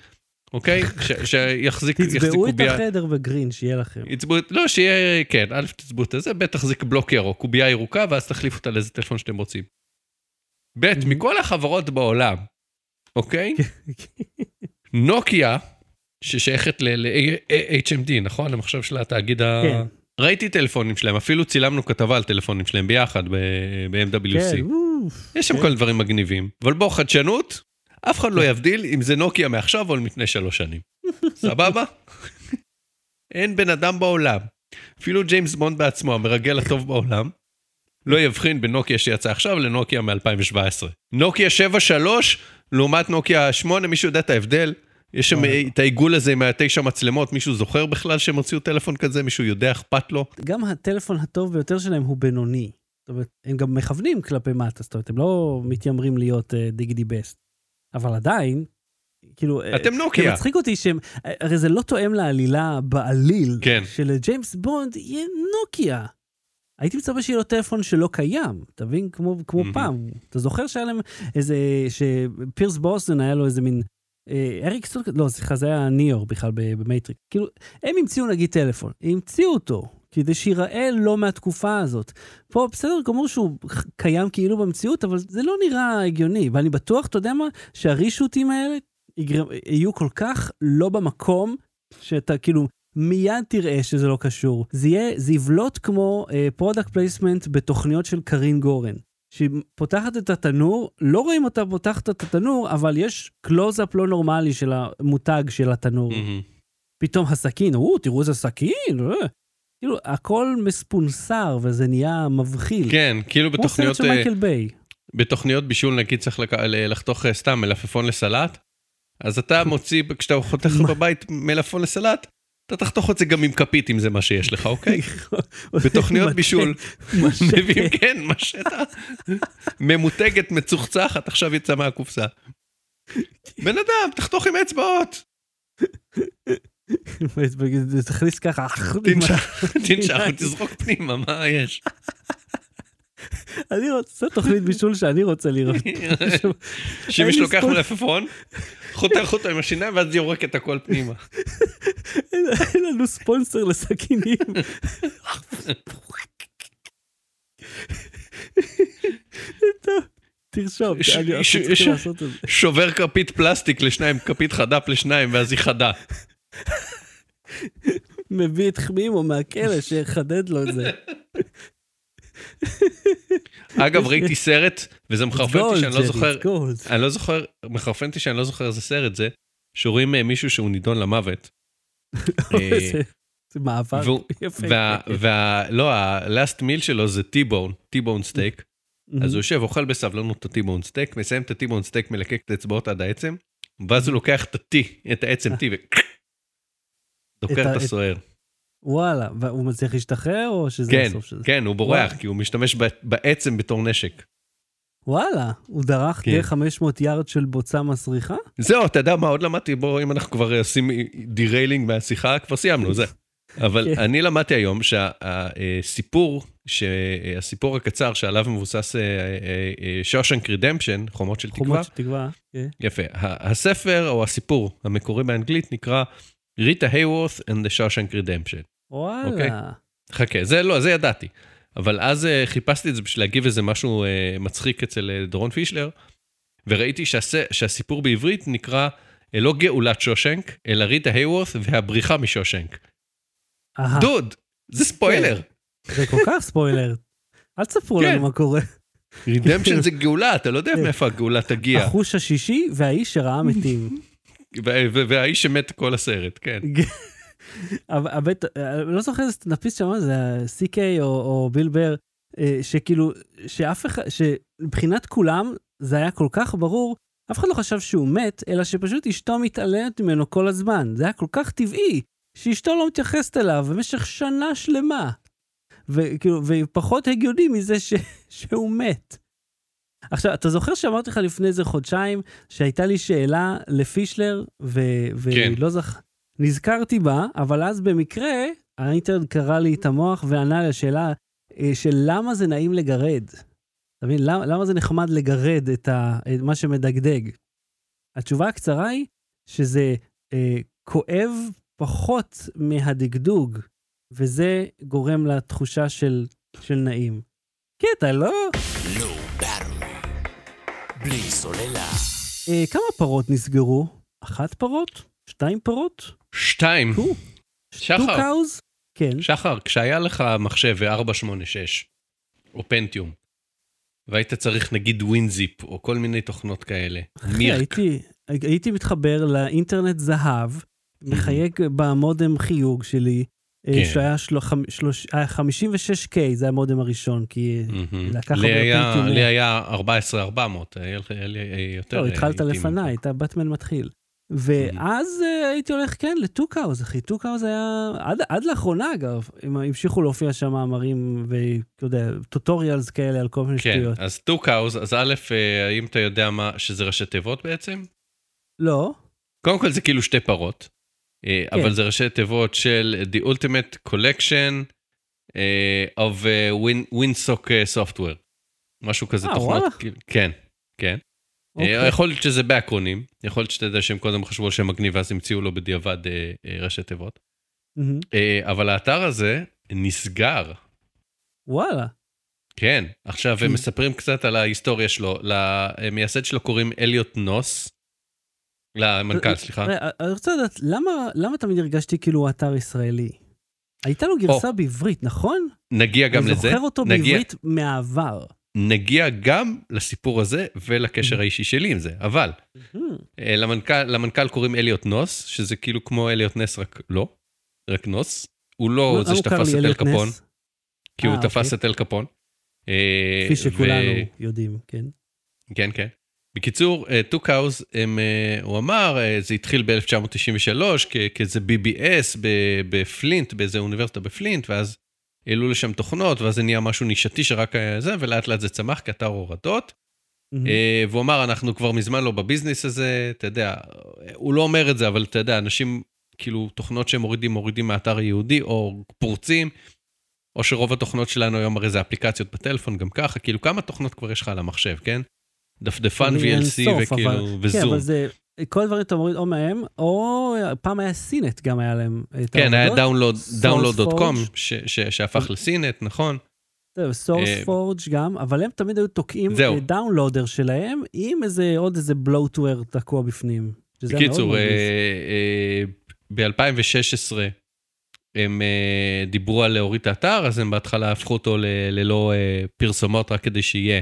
אוקיי? שיחזיק, תצבעו יחזיקו את. החדר בגרין, שיהיה לכם. יצבעו. לא, שיהיה, כן, א', תצבעו את זה, ב', תחזיק בלוק ירוק, קובייה ירוקה, ואז תחליף אותה לאיזה טלפון שאתם רוצים. ב', Mhm. מכל החברות בעולם, אוקיי? נוקיה, ששייכת ל-HMD, נכון? המחשב של התאגיד ה... כן. ראיתי טלפונים שלהם, אפילו צילמנו כתבה על טלפונים שלהם ביחד ב-MWC. כן. יש שם כן. כל דברים מגניבים. אבל בוא, חדשנות, אף אחד לא יבדיל אם זה נוקיה מעכשיו או לפני שלוש שנים. סבבה? אין בן אדם בעולם, אפילו ג'יימס בונד בעצמו, המרגל הטוב בעולם, לא יבחין בין נוקיה שיצא עכשיו לנוקיה מ-2017. נוקיה 7.3 לעומת נוקיה 8, מישהו יודע את ההבדל? יש שם וואי. את העיגול הזה עם התשע מצלמות, מישהו זוכר בכלל שהם הוציאו טלפון כזה? מישהו יודע, אכפת לו? גם הטלפון הטוב ביותר שלהם הוא בינוני. זאת אומרת, הם גם מכוונים כלפי מטה, זאת אומרת, הם לא מתיימרים להיות דיגידי בסט. אבל עדיין, כאילו, אה, אתם זה נוקיה. מצחיק אותי שהם, הרי זה לא תואם לעלילה בעליל, כן. שלג'יימס בונד יהיה נוקיה. הייתי מצפה שיהיה לו טלפון שלא קיים, אתה מבין? כמו, כמו מהמם. פעם. אתה זוכר שהיה להם איזה, שפירס ברוסנן היה לו איזה מין, אה, אריקסון, לא, סליחה, זה היה ניאו בכלל במייטריקס. כאילו, הם המציאו נגיד טלפון, המציאו אותו, כדי שיראה לא מהתקופה הזאת. פה בסדר גמור שהוא קיים כאילו במציאות, אבל זה לא נראה הגיוני, ואני בטוח, אתה יודע מה, שהרישוטים האלה יגר... יהיו כל כך לא במקום, שאתה כאילו מיד תראה שזה לא קשור. זה יהיה, זה יבלוט כמו product uh, placement בתוכניות של קרין גורן. שהיא פותחת את התנור, לא רואים אותה פותחת את התנור, אבל יש קלוז-אפ לא נורמלי של המותג של התנור. מהמם. פתאום הסכין, או, תראו איזה סכין, אה. כאילו, הכל מספונסר וזה נהיה מבחיל. כן, כאילו כמו סרט בתוכניות... של אה, מייקל ביי. בתוכניות בישול נגיד צריך לק... לחתוך אה, סתם מלפפון לסלט, אז אתה מוציא, כשאתה חותך בבית מלפפון לסלט, אתה תחתוך את זה גם עם כפית אם זה מה שיש לך, אוקיי? בתוכניות בישול. מביאים, כן, משטה ממותגת, מצוחצחת, עכשיו יצא מהקופסה. בן אדם, תחתוך עם אצבעות, תכניס ככה. תנשך, ותזרוק פנימה, מה יש? אני רוצה תוכנית בישול שאני רוצה לראות. לי לוקח. מלפפון, חותך אותו עם השיניים ואז יורק את הכל פנימה. אין לנו ספונסר לסכינים. תרשום, אני צריכים לעשות את זה. שובר כפית פלסטיק לשניים, כפית חד"פ לשניים, ואז היא חדה. מביא את חמימו מהכלא שיחדד לו את זה. אגב, ראיתי סרט, וזה מחרפן אותי שאני לא זוכר. אני לא זוכר, מחרפן אותי שאני לא זוכר איזה סרט זה, שרואים אה, מישהו שהוא נידון למוות. אה, זה- מעבר יפה. וה... וה... לא, ה-last meal שלו זה T-bone, T-bone steak. מהמם. אז הוא יושב, אוכל בסבלנות את ה-T-bone steak, מסיים את ה-T-bone steak, מלקק את האצבעות עד העצם, ואז הוא לוקח את ה-T, את העצם T, ו... דוקר את ה- את הסוער. וואלה, והוא מצליח להשתחרר או שזה כן, הסוף של זה? כן, הוא בורח, וואו. כי הוא משתמש בעצם בתור נשק. וואלה, הוא דרך כן. דרך 500 יארד של בוצה מסריחה? זהו, אתה יודע מה עוד למדתי? בוא, אם אנחנו כבר עושים derailing מהשיחה, כבר סיימנו, זה. אבל כן. אני למדתי היום שהסיפור, הסיפור הקצר שעליו מבוסס Shawshank Redemption, חומות של תקווה, חומות של תקווה. כן. יפה. הספר או הסיפור המקורי באנגלית נקרא ריטה הייוורת' and the Shawshank Redemption. אוקיי. וואלה. חכה, זה לא, זה ידעתי. אבל אז אה, חיפשתי את זה בשביל להגיב איזה משהו אה, מצחיק אצל אה, דורון פישלר, וראיתי שהס- שהסיפור בעברית נקרא אה, לא גאולת שושנק, אלא ריטה הייוורת' והבריחה משושנק. אהה, דוד, זה ספוילר. זה כל כך ספוילר. אל תספרו כן. לנו מה קורה. רידמפשן זה גאולה, אתה לא יודע כן. מאיפה הגאולה תגיע. החוש השישי והאיש שראה מתים. וה- וה- והאיש שמת כל הסרט, כן. הבית, לא זוכר איזה סטנדאפיסט שם, זה CK או, או ביל בר, אה, שכאילו, שאף אחד, שמבחינת כולם זה היה כל כך ברור, אף אחד לא חשב שהוא מת, אלא שפשוט אשתו מתעלמת ממנו כל הזמן. זה היה כל כך טבעי, שאשתו לא מתייחסת אליו במשך שנה שלמה. וכאילו, ופחות הגיוני מזה ש, שהוא מת. עכשיו, אתה זוכר שאמרתי לך לפני איזה חודשיים, שהייתה לי שאלה לפישלר, ו... כן. ולא זכ... נזכרתי בה, אבל אז במקרה האינטרנט קרא לי את המוח וענה על השאלה אה, של למה זה נעים לגרד. אתה מבין? למה, למה זה נחמד לגרד את, ה, את מה שמדגדג? התשובה הקצרה היא שזה אה, כואב פחות מהדגדוג, וזה גורם לתחושה של, של נעים. קטע, לא? בלי סוללה. אה, כמה פרות נסגרו? אחת פרות? שתיים פרות? שתיים? שחר. כן. שחר, כשהיה לך מחשב 486 או פנטיום, והיית צריך נגיד ווינזיפ או כל מיני תוכנות כאלה, אחי, מירק, הייתי, הייתי מתחבר לאינטרנט זהב, מחייג במודם חיוג שלי, כן. שהיה של... שלוש... היה 56K, זה המודם הראשון, כי מהמם. לקח הרבה לי היה-. לי היה 14400, היה לי יותר... לא, התחלת לפניי. אתה באטמן מתחיל. ואז אה, הייתי הולך, כן, ל Tucows, אחי. Tucows היה, עד, עד לאחרונה אגב, הם המשיכו להופיע שם מאמרים ואתה יודע, tutorials כאלה על כל מיני כן, שטויות. אז Tucows, אז א', אה, האם אתה יודע מה, שזה ראשי תיבות בעצם? לא, קודם כל זה כאילו שתי פרות, כן. אבל זה ראשי תיבות של The Ultimate Collection אה, of אה, Win- WinSock אה, Software. משהו כזה, אה, תוכנות, וואלה. כאילו- כן, כן. אוקיי. אה, יכול להיות שזה באקרונים, יכול להיות שאתה יודע שהם קודם חשבו שם מגניב ואז המציאו לו בדיעבד אה, אה, ראשי תיבות. מהמם. אה, אבל האתר הזה נסגר. וואלה. כן, עכשיו הם מספרים קצת על ההיסטוריה שלו. למייסד שלו קוראים אליוט נוס. למנכ"ל, סליחה. רגע, אני רוצה לדעת, למה, למה תמיד הרגשתי כאילו הוא אתר ישראלי? הייתה לו גרסה בעברית, נכון? נגיע גם אני לזה. זוכר אותו נגיע- בעברית מהעבר. נגיע גם לסיפור הזה ולקשר האישי שלי עם זה. אבל. אה, למנכ"ל, למנכ"ל קוראים אליוט נוס, שזה כאילו כמו אליוט נס, רק לא. רק נוס. הוא לא למה זה לי שתפס את אל קפון? כי הוא אה, תפס אוקיי. את אל קפון. אה, כפי שכולנו יודעים, כן. כן, כן. בקיצור, טו קאוז, הוא אמר, אה, זה התחיל ב-1993 כאיזה BBS בפלינט, באיזה אוניברסיטה בפלינט, ואז העלו לשם תוכנות, ואז זה נהיה משהו נישתי שרק היה זה, ולאט לאט זה צמח כאתר הורדות. אה, והוא אמר, אנחנו כבר מזמן לא בביזנס הזה, אתה יודע, הוא לא אומר את זה, אבל אתה יודע, אנשים, כאילו, תוכנות שהם מורידים, מורידים מהאתר היהודי, או פורצים, או שרוב התוכנות שלנו היום הרי זה אפליקציות בטלפון, גם ככה, כאילו, כמה תוכנות כבר יש לך על המחשב, כן? דפדפן VLC וכאילו, אבל- כן, וזום. אבל זה, כל הדברים אתה מוריד או מהם, או פעם היה CNET גם היה להם את כן, היה. ש- ש- שהפך ל CNET, נכון? זהו, Source אה, Forge גם, אבל הם תמיד היו תוקעים. downloader שלהם עם איזה עוד איזה bloatware תקוע בפנים. בקיצור, מרגיז. ב-2016 הם אה, דיברו על להוריד את האתר, אז הם בהתחלה הפכו אותו ללא אה, פרסומות, רק כדי שיהיה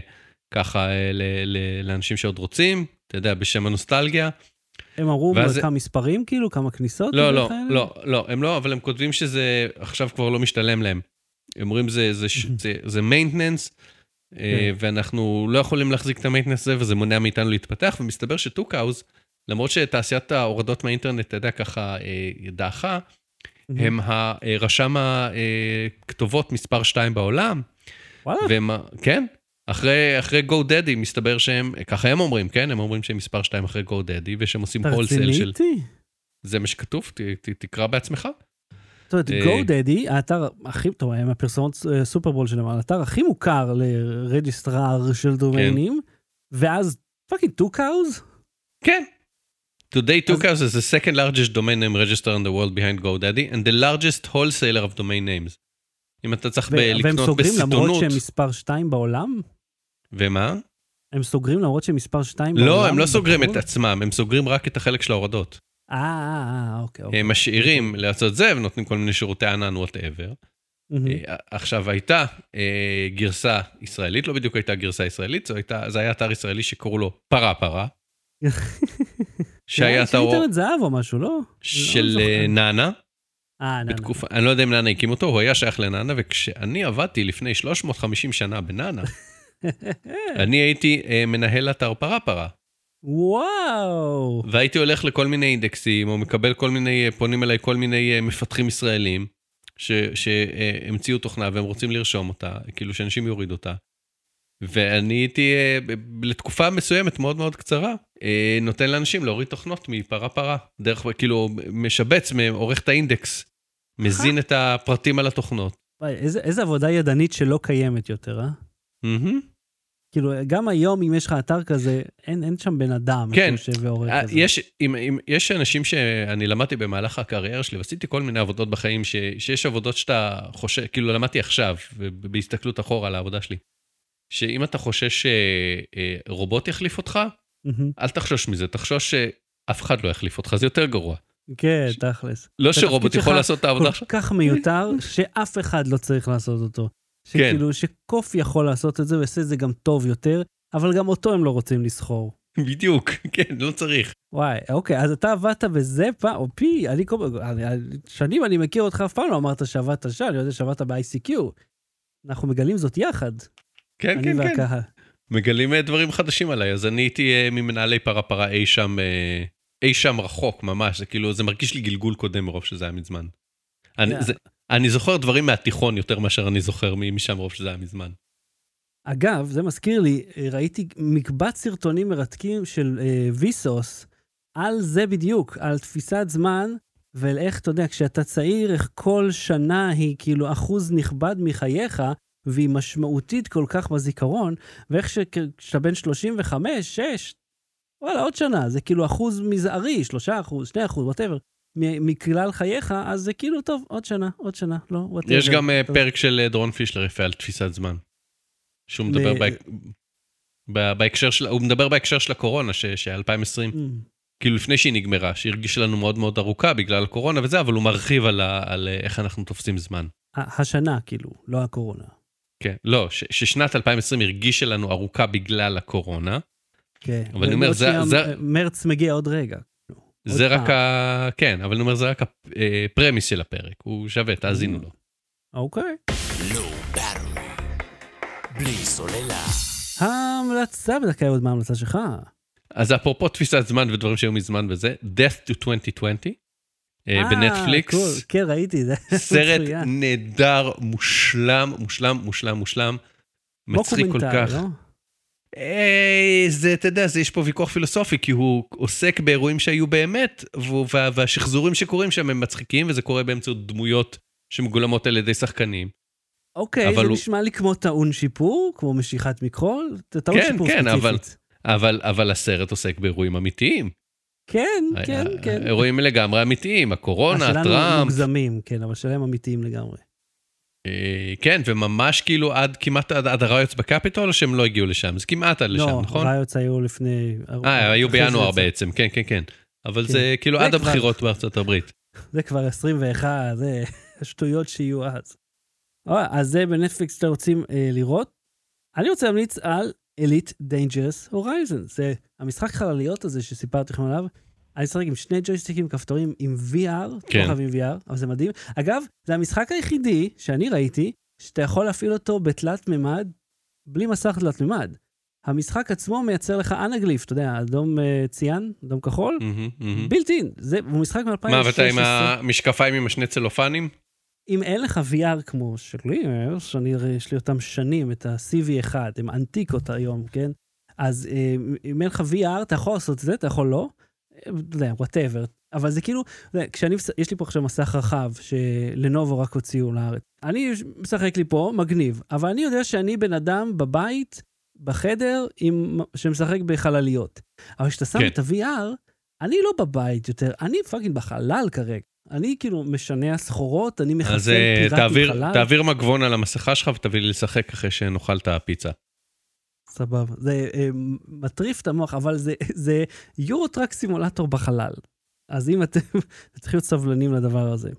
ככה אה, ל- ל- לאנשים שעוד רוצים, אתה יודע, בשם הנוסטלגיה. הם אמרו ואז- כמה מספרים, כאילו, כמה כניסות? לא, לא? לא, לא, הם לא, אבל הם כותבים שזה עכשיו כבר לא משתלם להם. הם אומרים זה, זה, ש- זה, זה maintenance, אה, כן. ואנחנו לא יכולים להחזיק את המיינטנס הזה, וזה מונע מאיתנו להתפתח, ומסתבר שטוקאוז, למרות שתעשיית ההורדות מהאינטרנט, אתה יודע, ככה אה, דעכה, הם ה- אה, רשם הכתובות מספר 2 בעולם, וואלה, כן, אחרי, אחרי GoDaddy, מסתבר שהם, ככה הם אומרים, כן? הם אומרים שהם מספר 2 אחרי GoDaddy, ושהם עושים הולסל של... זה מה שכתוב, ת, ת, תקרא בעצמך. זאת אומרת, אה, GoDaddy, האתר הכי, טוב, הם הפרסומות אה, סופרבול שלהם, האתר הכי מוכר לרג'יסטרר של דומיינים, ואז fucking Tucows? כן. Today, אז- Tucows is the second largest domain name registrar in the world behind GoDaddy, and the largest wholesaler of domain names. אם אתה צריך והם לקנות סוגרים למרות בסיטונות, שהם מספר 2 בעולם? ומה? הם סוגרים למרות שהם מספר 2 בעולם? לא, הם לא סוגרים את? עצמם, הם סוגרים רק את החלק של ההורדות. אה, אה, אה, אוקיי. אוקיי. הם משאירים לעשות זה, ונותנים כל מיני שירותי ענן, whatever. מהמם. עכשיו, הייתה אה, גרסה ישראלית, לא בדיוק הייתה גרסה ישראלית, זו הייתה- זה היה אתר ישראלי שקראו לו פרה פרה. שהיה נראה לי אתר אינטרנט זהב או משהו, לא? של לא אה. נאנה. אה, נא, בתקופה, אני לא יודע אם נאנה הקים אותו, הוא היה שייך לנאנה, וכשאני עבדתי לפני 350 שנה בנאנה, אני הייתי אה, מנהל אתר פרה פרה, וואו. והייתי הולך לכל מיני אינדקסים, או מקבל כל מיני, אה, פונים אליי כל מיני אה, מפתחים ישראלים, שהמציאו תוכנה והם רוצים לרשום אותה, כאילו שאנשים יורידו אותה. ואני הייתי אה, לתקופה מסוימת מאוד מאוד קצרה, אה, נותן לאנשים להוריד תוכנות מפרה פרה, דרך, כאילו, משבץ, עורך את האינדקס, מזין את הפרטים על התוכנות. וואי, איזה, איזה עבודה ידנית שלא קיימת יותר, אה? מהמם. כאילו, גם היום, אם יש לך אתר כזה, אין, אין שם בן אדם כן. שיושב ועורך אה, כזה. יש, אם, אם, יש אנשים שאני למדתי במהלך הקריירה שלי, ועשיתי כל מיני עבודות בחיים, ש, שיש עבודות שאתה חושב, כאילו למדתי עכשיו, בהסתכלות אחורה על העבודה שלי, שאם אתה חושש שרובוט יחליף אותך, מהמם. אל תחשוש מזה, תחשוש שאף אחד לא יחליף אותך, זה יותר גרוע. כן, תכלס. לא שרובוט יכול לעשות את העבודה כל שלך. כך מיותר, שאף אחד לא צריך לעשות אותו. שכאילו, שקוף יכול לעשות את זה ויעשה את זה גם טוב יותר, אבל גם אותו הם לא רוצים לסחור. בדיוק, כן, לא צריך. וואי, אוקיי, אז אתה עבדת בזה פעם, או פי, אני כל שנים אני מכיר אותך, אף פעם לא אמרת שעבדת שם, אני יודע שעבדת ב-ICQ. אנחנו מגלים זאת יחד, כן, כן, כן. מגלים אה, דברים חדשים עליי, אז אני הייתי אה, ממנהלי פרה פרה אי שם, אה, אי שם רחוק ממש, זה כאילו, זה מרגיש לי גלגול קודם מרוב שזה היה מזמן. אני, יאללה. זה, אני זוכר דברים מהתיכון יותר מאשר אני זוכר משם מרוב שזה היה מזמן. אגב, זה מזכיר לי, ראיתי מקבץ סרטונים מרתקים של אה, ויסוס על זה בדיוק, על תפיסת זמן, ועל איך, אתה יודע, כשאתה צעיר, איך כל שנה היא כאילו אחוז נכבד מחייך, והיא משמעותית כל כך בזיכרון, ואיך שכשאתה בן 35, 6, וואלה, עוד שנה, זה כאילו אחוז מזערי, 3 אחוז, 2 אחוז, whatever, מכלל חייך, אז זה כאילו, טוב, עוד שנה, עוד שנה, לא, whatever. יש גם אה, טוב. פרק של אה, דורון פישלר יפה על תפיסת זמן. שהוא מדבר ב- בהק- ב- בהקשר של, הוא מדבר בהקשר של הקורונה, ש- ש-2020, Mm. כאילו לפני שהיא נגמרה, שהרגישה לנו מאוד מאוד ארוכה בגלל הקורונה וזה, אבל הוא מרחיב על, ה- על אה, איך אנחנו תופסים זמן. השנה, כאילו, לא הקורונה. כן, לא, ש- ששנת 2020 הרגישה לנו ארוכה בגלל הקורונה. כן. אבל אני אומר, זה- זה- מרץ מגיע עוד רגע. זה עוד רק פעם. ה... כן, אבל אני אומר, זה רק הפרמיס של הפרק, הוא שווה, תאזינו לו. אוקיי. Low Battery. בלי סוללה. ההמלצה בדקה עוד מה ההמלצה שלך? אז אפרופו תפיסת זמן ודברים שהיו מזמן וזה, Death to 2020, אה, בנטפליקס, קול, כן, ראיתי, זה סרט. נהדר, מושלם, מושלם, מושלם, מושלם, מצחיק כל כך. אה, זה, אתה יודע, זה, יש פה ויכוח פילוסופי, כי הוא עוסק באירועים שהיו באמת, והשחזורים שקורים שם הם מצחיקים, וזה קורה באמצעות דמויות שמגולמות על ידי שחקנים. אוקיי, אבל זה הוא- נשמע לי כמו טעון שיפור, כמו משיכת מכחול. טעון כן, שיפור כן, אבל- ספציפית. אבל, אבל הסרט עוסק באירועים אמיתיים. כן, כן, כן. אירועים לגמרי אמיתיים, הקורונה, השאלה טראמפ, מוגזמים, כן, אבל שלהם אמיתיים לגמרי. אה, כן, וממש כאילו עד כמעט עד, הריוטס בקפיטול, או שהם לא הגיעו לשם? זה כמעט עד לשם, לא, נכון? ריוטס היו לפני... אה, היו בינואר. בעצם, כן, כן, כן. אבל כן. זה כאילו עד הבחירות בארצות הברית. זה כבר 21, זה... השטויות שיהיו אז. אוי, אז זה בנטפליקס שאתם רוצים אה, לראות. אני רוצה להמליץ על Elite Dangerous Horizon, זה המשחק חלליות הזה שסיפרתי לכם עליו. אני משחק עם שני ג'ויסטיקים, כפתורים עם VR, כן. לא חייבים VR, אבל זה מדהים. אגב, זה המשחק היחידי שאני ראיתי, שאתה יכול להפעיל אותו בתלת מימד, בלי מסך תלת מימד. המשחק עצמו מייצר לך anaglyph, אתה יודע, אדום אה, ציין, אדום כחול, מהמם. built in, זה הוא משחק מ-2016. מה, ואתה עם המשקפיים עם השני צלופנים? אם אין לך VR כמו שלי, אה, שאני, יש לי אותם שנים, את ה-CV1, הם אנטיקות היום, כן? אז אה, אם אין לך VR, אתה יכול לעשות את זה, אתה יכול לא, אתה יודע, whatever. אבל זה כאילו, יודע, כשאני, יש לי פה עכשיו מסך רחב, שלנובו רק הוציאו לארץ. אני משחק לי פה, מגניב, אבל אני יודע שאני בן אדם בבית, בחדר, עם, שמשחק בחלליות. אבל כשאתה שם כן. את ה-VR, אני לא בבית יותר, אני fucking בחלל כרגע. אני כאילו משנע סחורות, אני אז מחסל אה, פיראטים תעביר- חלל. תעביר מגבון על המסכה שלך ותביא לי לשחק אחרי שנאכל את הפיצה. סבבה. זה אה, מטריף את המוח, אבל זה, זה Euro Truck Simulator בחלל. אז אם אתם צריכים להיות סבלנים לדבר הזה.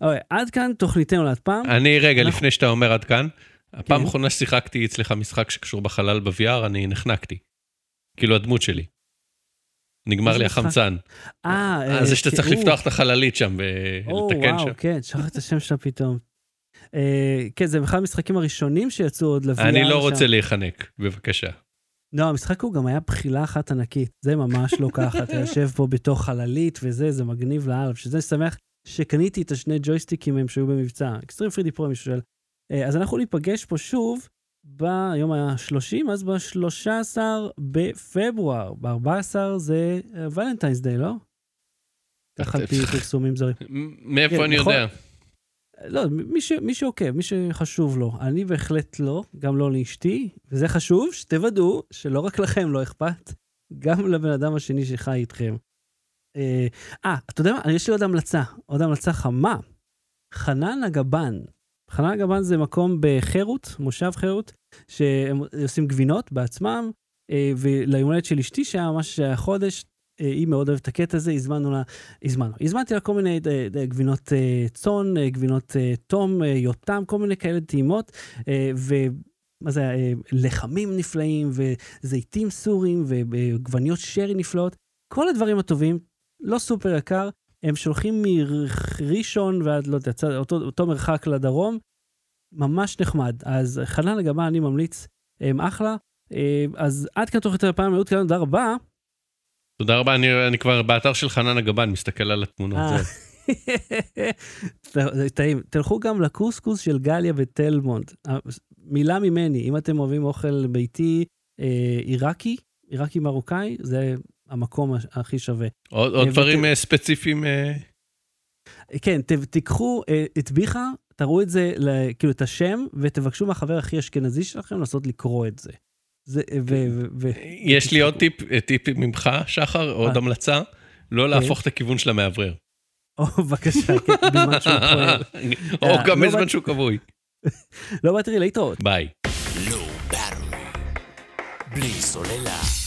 אוקיי, עד כאן תוכניתנו לעד פעם. אני, רגע, אנחנו- לפני שאתה אומר עד כאן, הפעם כן. האחרונה ששיחקתי אצלך משחק שקשור בחלל ב-VR, אני נחנקתי. כאילו הדמות שלי. נגמר לי? החמצן. אה, אז זה שאתה צריך או, לפתוח את החללית שם או, ולתקן וואו, שם. כן, שכחתי את השם שלה פתאום. אה, כן, זה אחד המשחקים הראשונים שיצאו עוד ל-VR. אני לא. רוצה להיחנק, בבקשה. לא, המשחק הוא גם היה בחילה אחת ענקית. זה ממש לא ככה, אתה יושב פה בתוך חללית וזה, זה מגניב לאללה. שזה שמח שקניתי את השני ג'ויסטיקים הם שהיו במבצע. אקסטרים פרידי פרו, מישהו שואל. אה, אז אנחנו ניפגש פה שוב ביום ה-30, אז ב-13 בפברואר. ב-14 זה ולנטיינס דיי, לא? ככה על פי פרסומים זרים. מאיפה כן, אני יכול- יודע? לא, מי, ש, מי שעוקב, מי שחשוב לו. אני בהחלט לא, גם לא לאשתי, וזה חשוב שתוודאו שלא רק לכם לא אכפת, גם לבן אדם השני שחי איתכם. אה, אה, אתה יודע מה? יש לי עוד המלצה, עוד המלצה חמה. חנן הגבן. חנן הגבן זה מקום בחירות, מושב חירות, שהם עושים גבינות בעצמם, אה, וליום הולדת של אשתי שהיה ממש החודש, היא מאוד אוהבת את הקטע הזה, הזמנו לה, הזמנו. הזמנתי לה כל מיני אה, אה, גבינות אה, צאן, גבינות תום, יותם, כל מיני כאלה טעימות, אה, ומה זה, היה? לחמים נפלאים, וזיתים סורים, ועגבניות שרי נפלאות, כל הדברים הטובים, לא סופר יקר, הם שולחים מראשון ועד, לא יודע, אותו, אותו מרחק לדרום, ממש נחמד. אז חנן לגבה אני ממליץ, הם אחלה. אז עד כאן תוך יותר אהוד כאן, תודה רבה. תודה רבה, אני אני כבר באתר של חנן הגבן, מסתכל על התמונות. אה. טעים. תלכו גם לקוסקוס של גליה בתל מונד. אה, מילה ממני, אם אתם אוהבים אוכל ביתי אה, עיראקי, עיראקי מרוקאי, זה המקום הכי שווה. עוד עוד אה, דברים ות- ספציפיים? אה, כן, ת, תיקחו אה, את ביחה, תראו את זה, כאילו את השם, ותבקשו מהחבר הכי אשכנזי שלכם לנסות לקרוא את זה. זה ו, ו, ו, יש לי עוד טיפ, אה, טיפ ממך, שחר, עוד אה. המלצה, לא להפוך את הכיוון של המאוורר. או, בבקשה, כן, בזמן שהוא פועל. או אה, גם לא בזמן שהוא כבוי. לא באתי לי להתראות. ביי. בלי סוללה.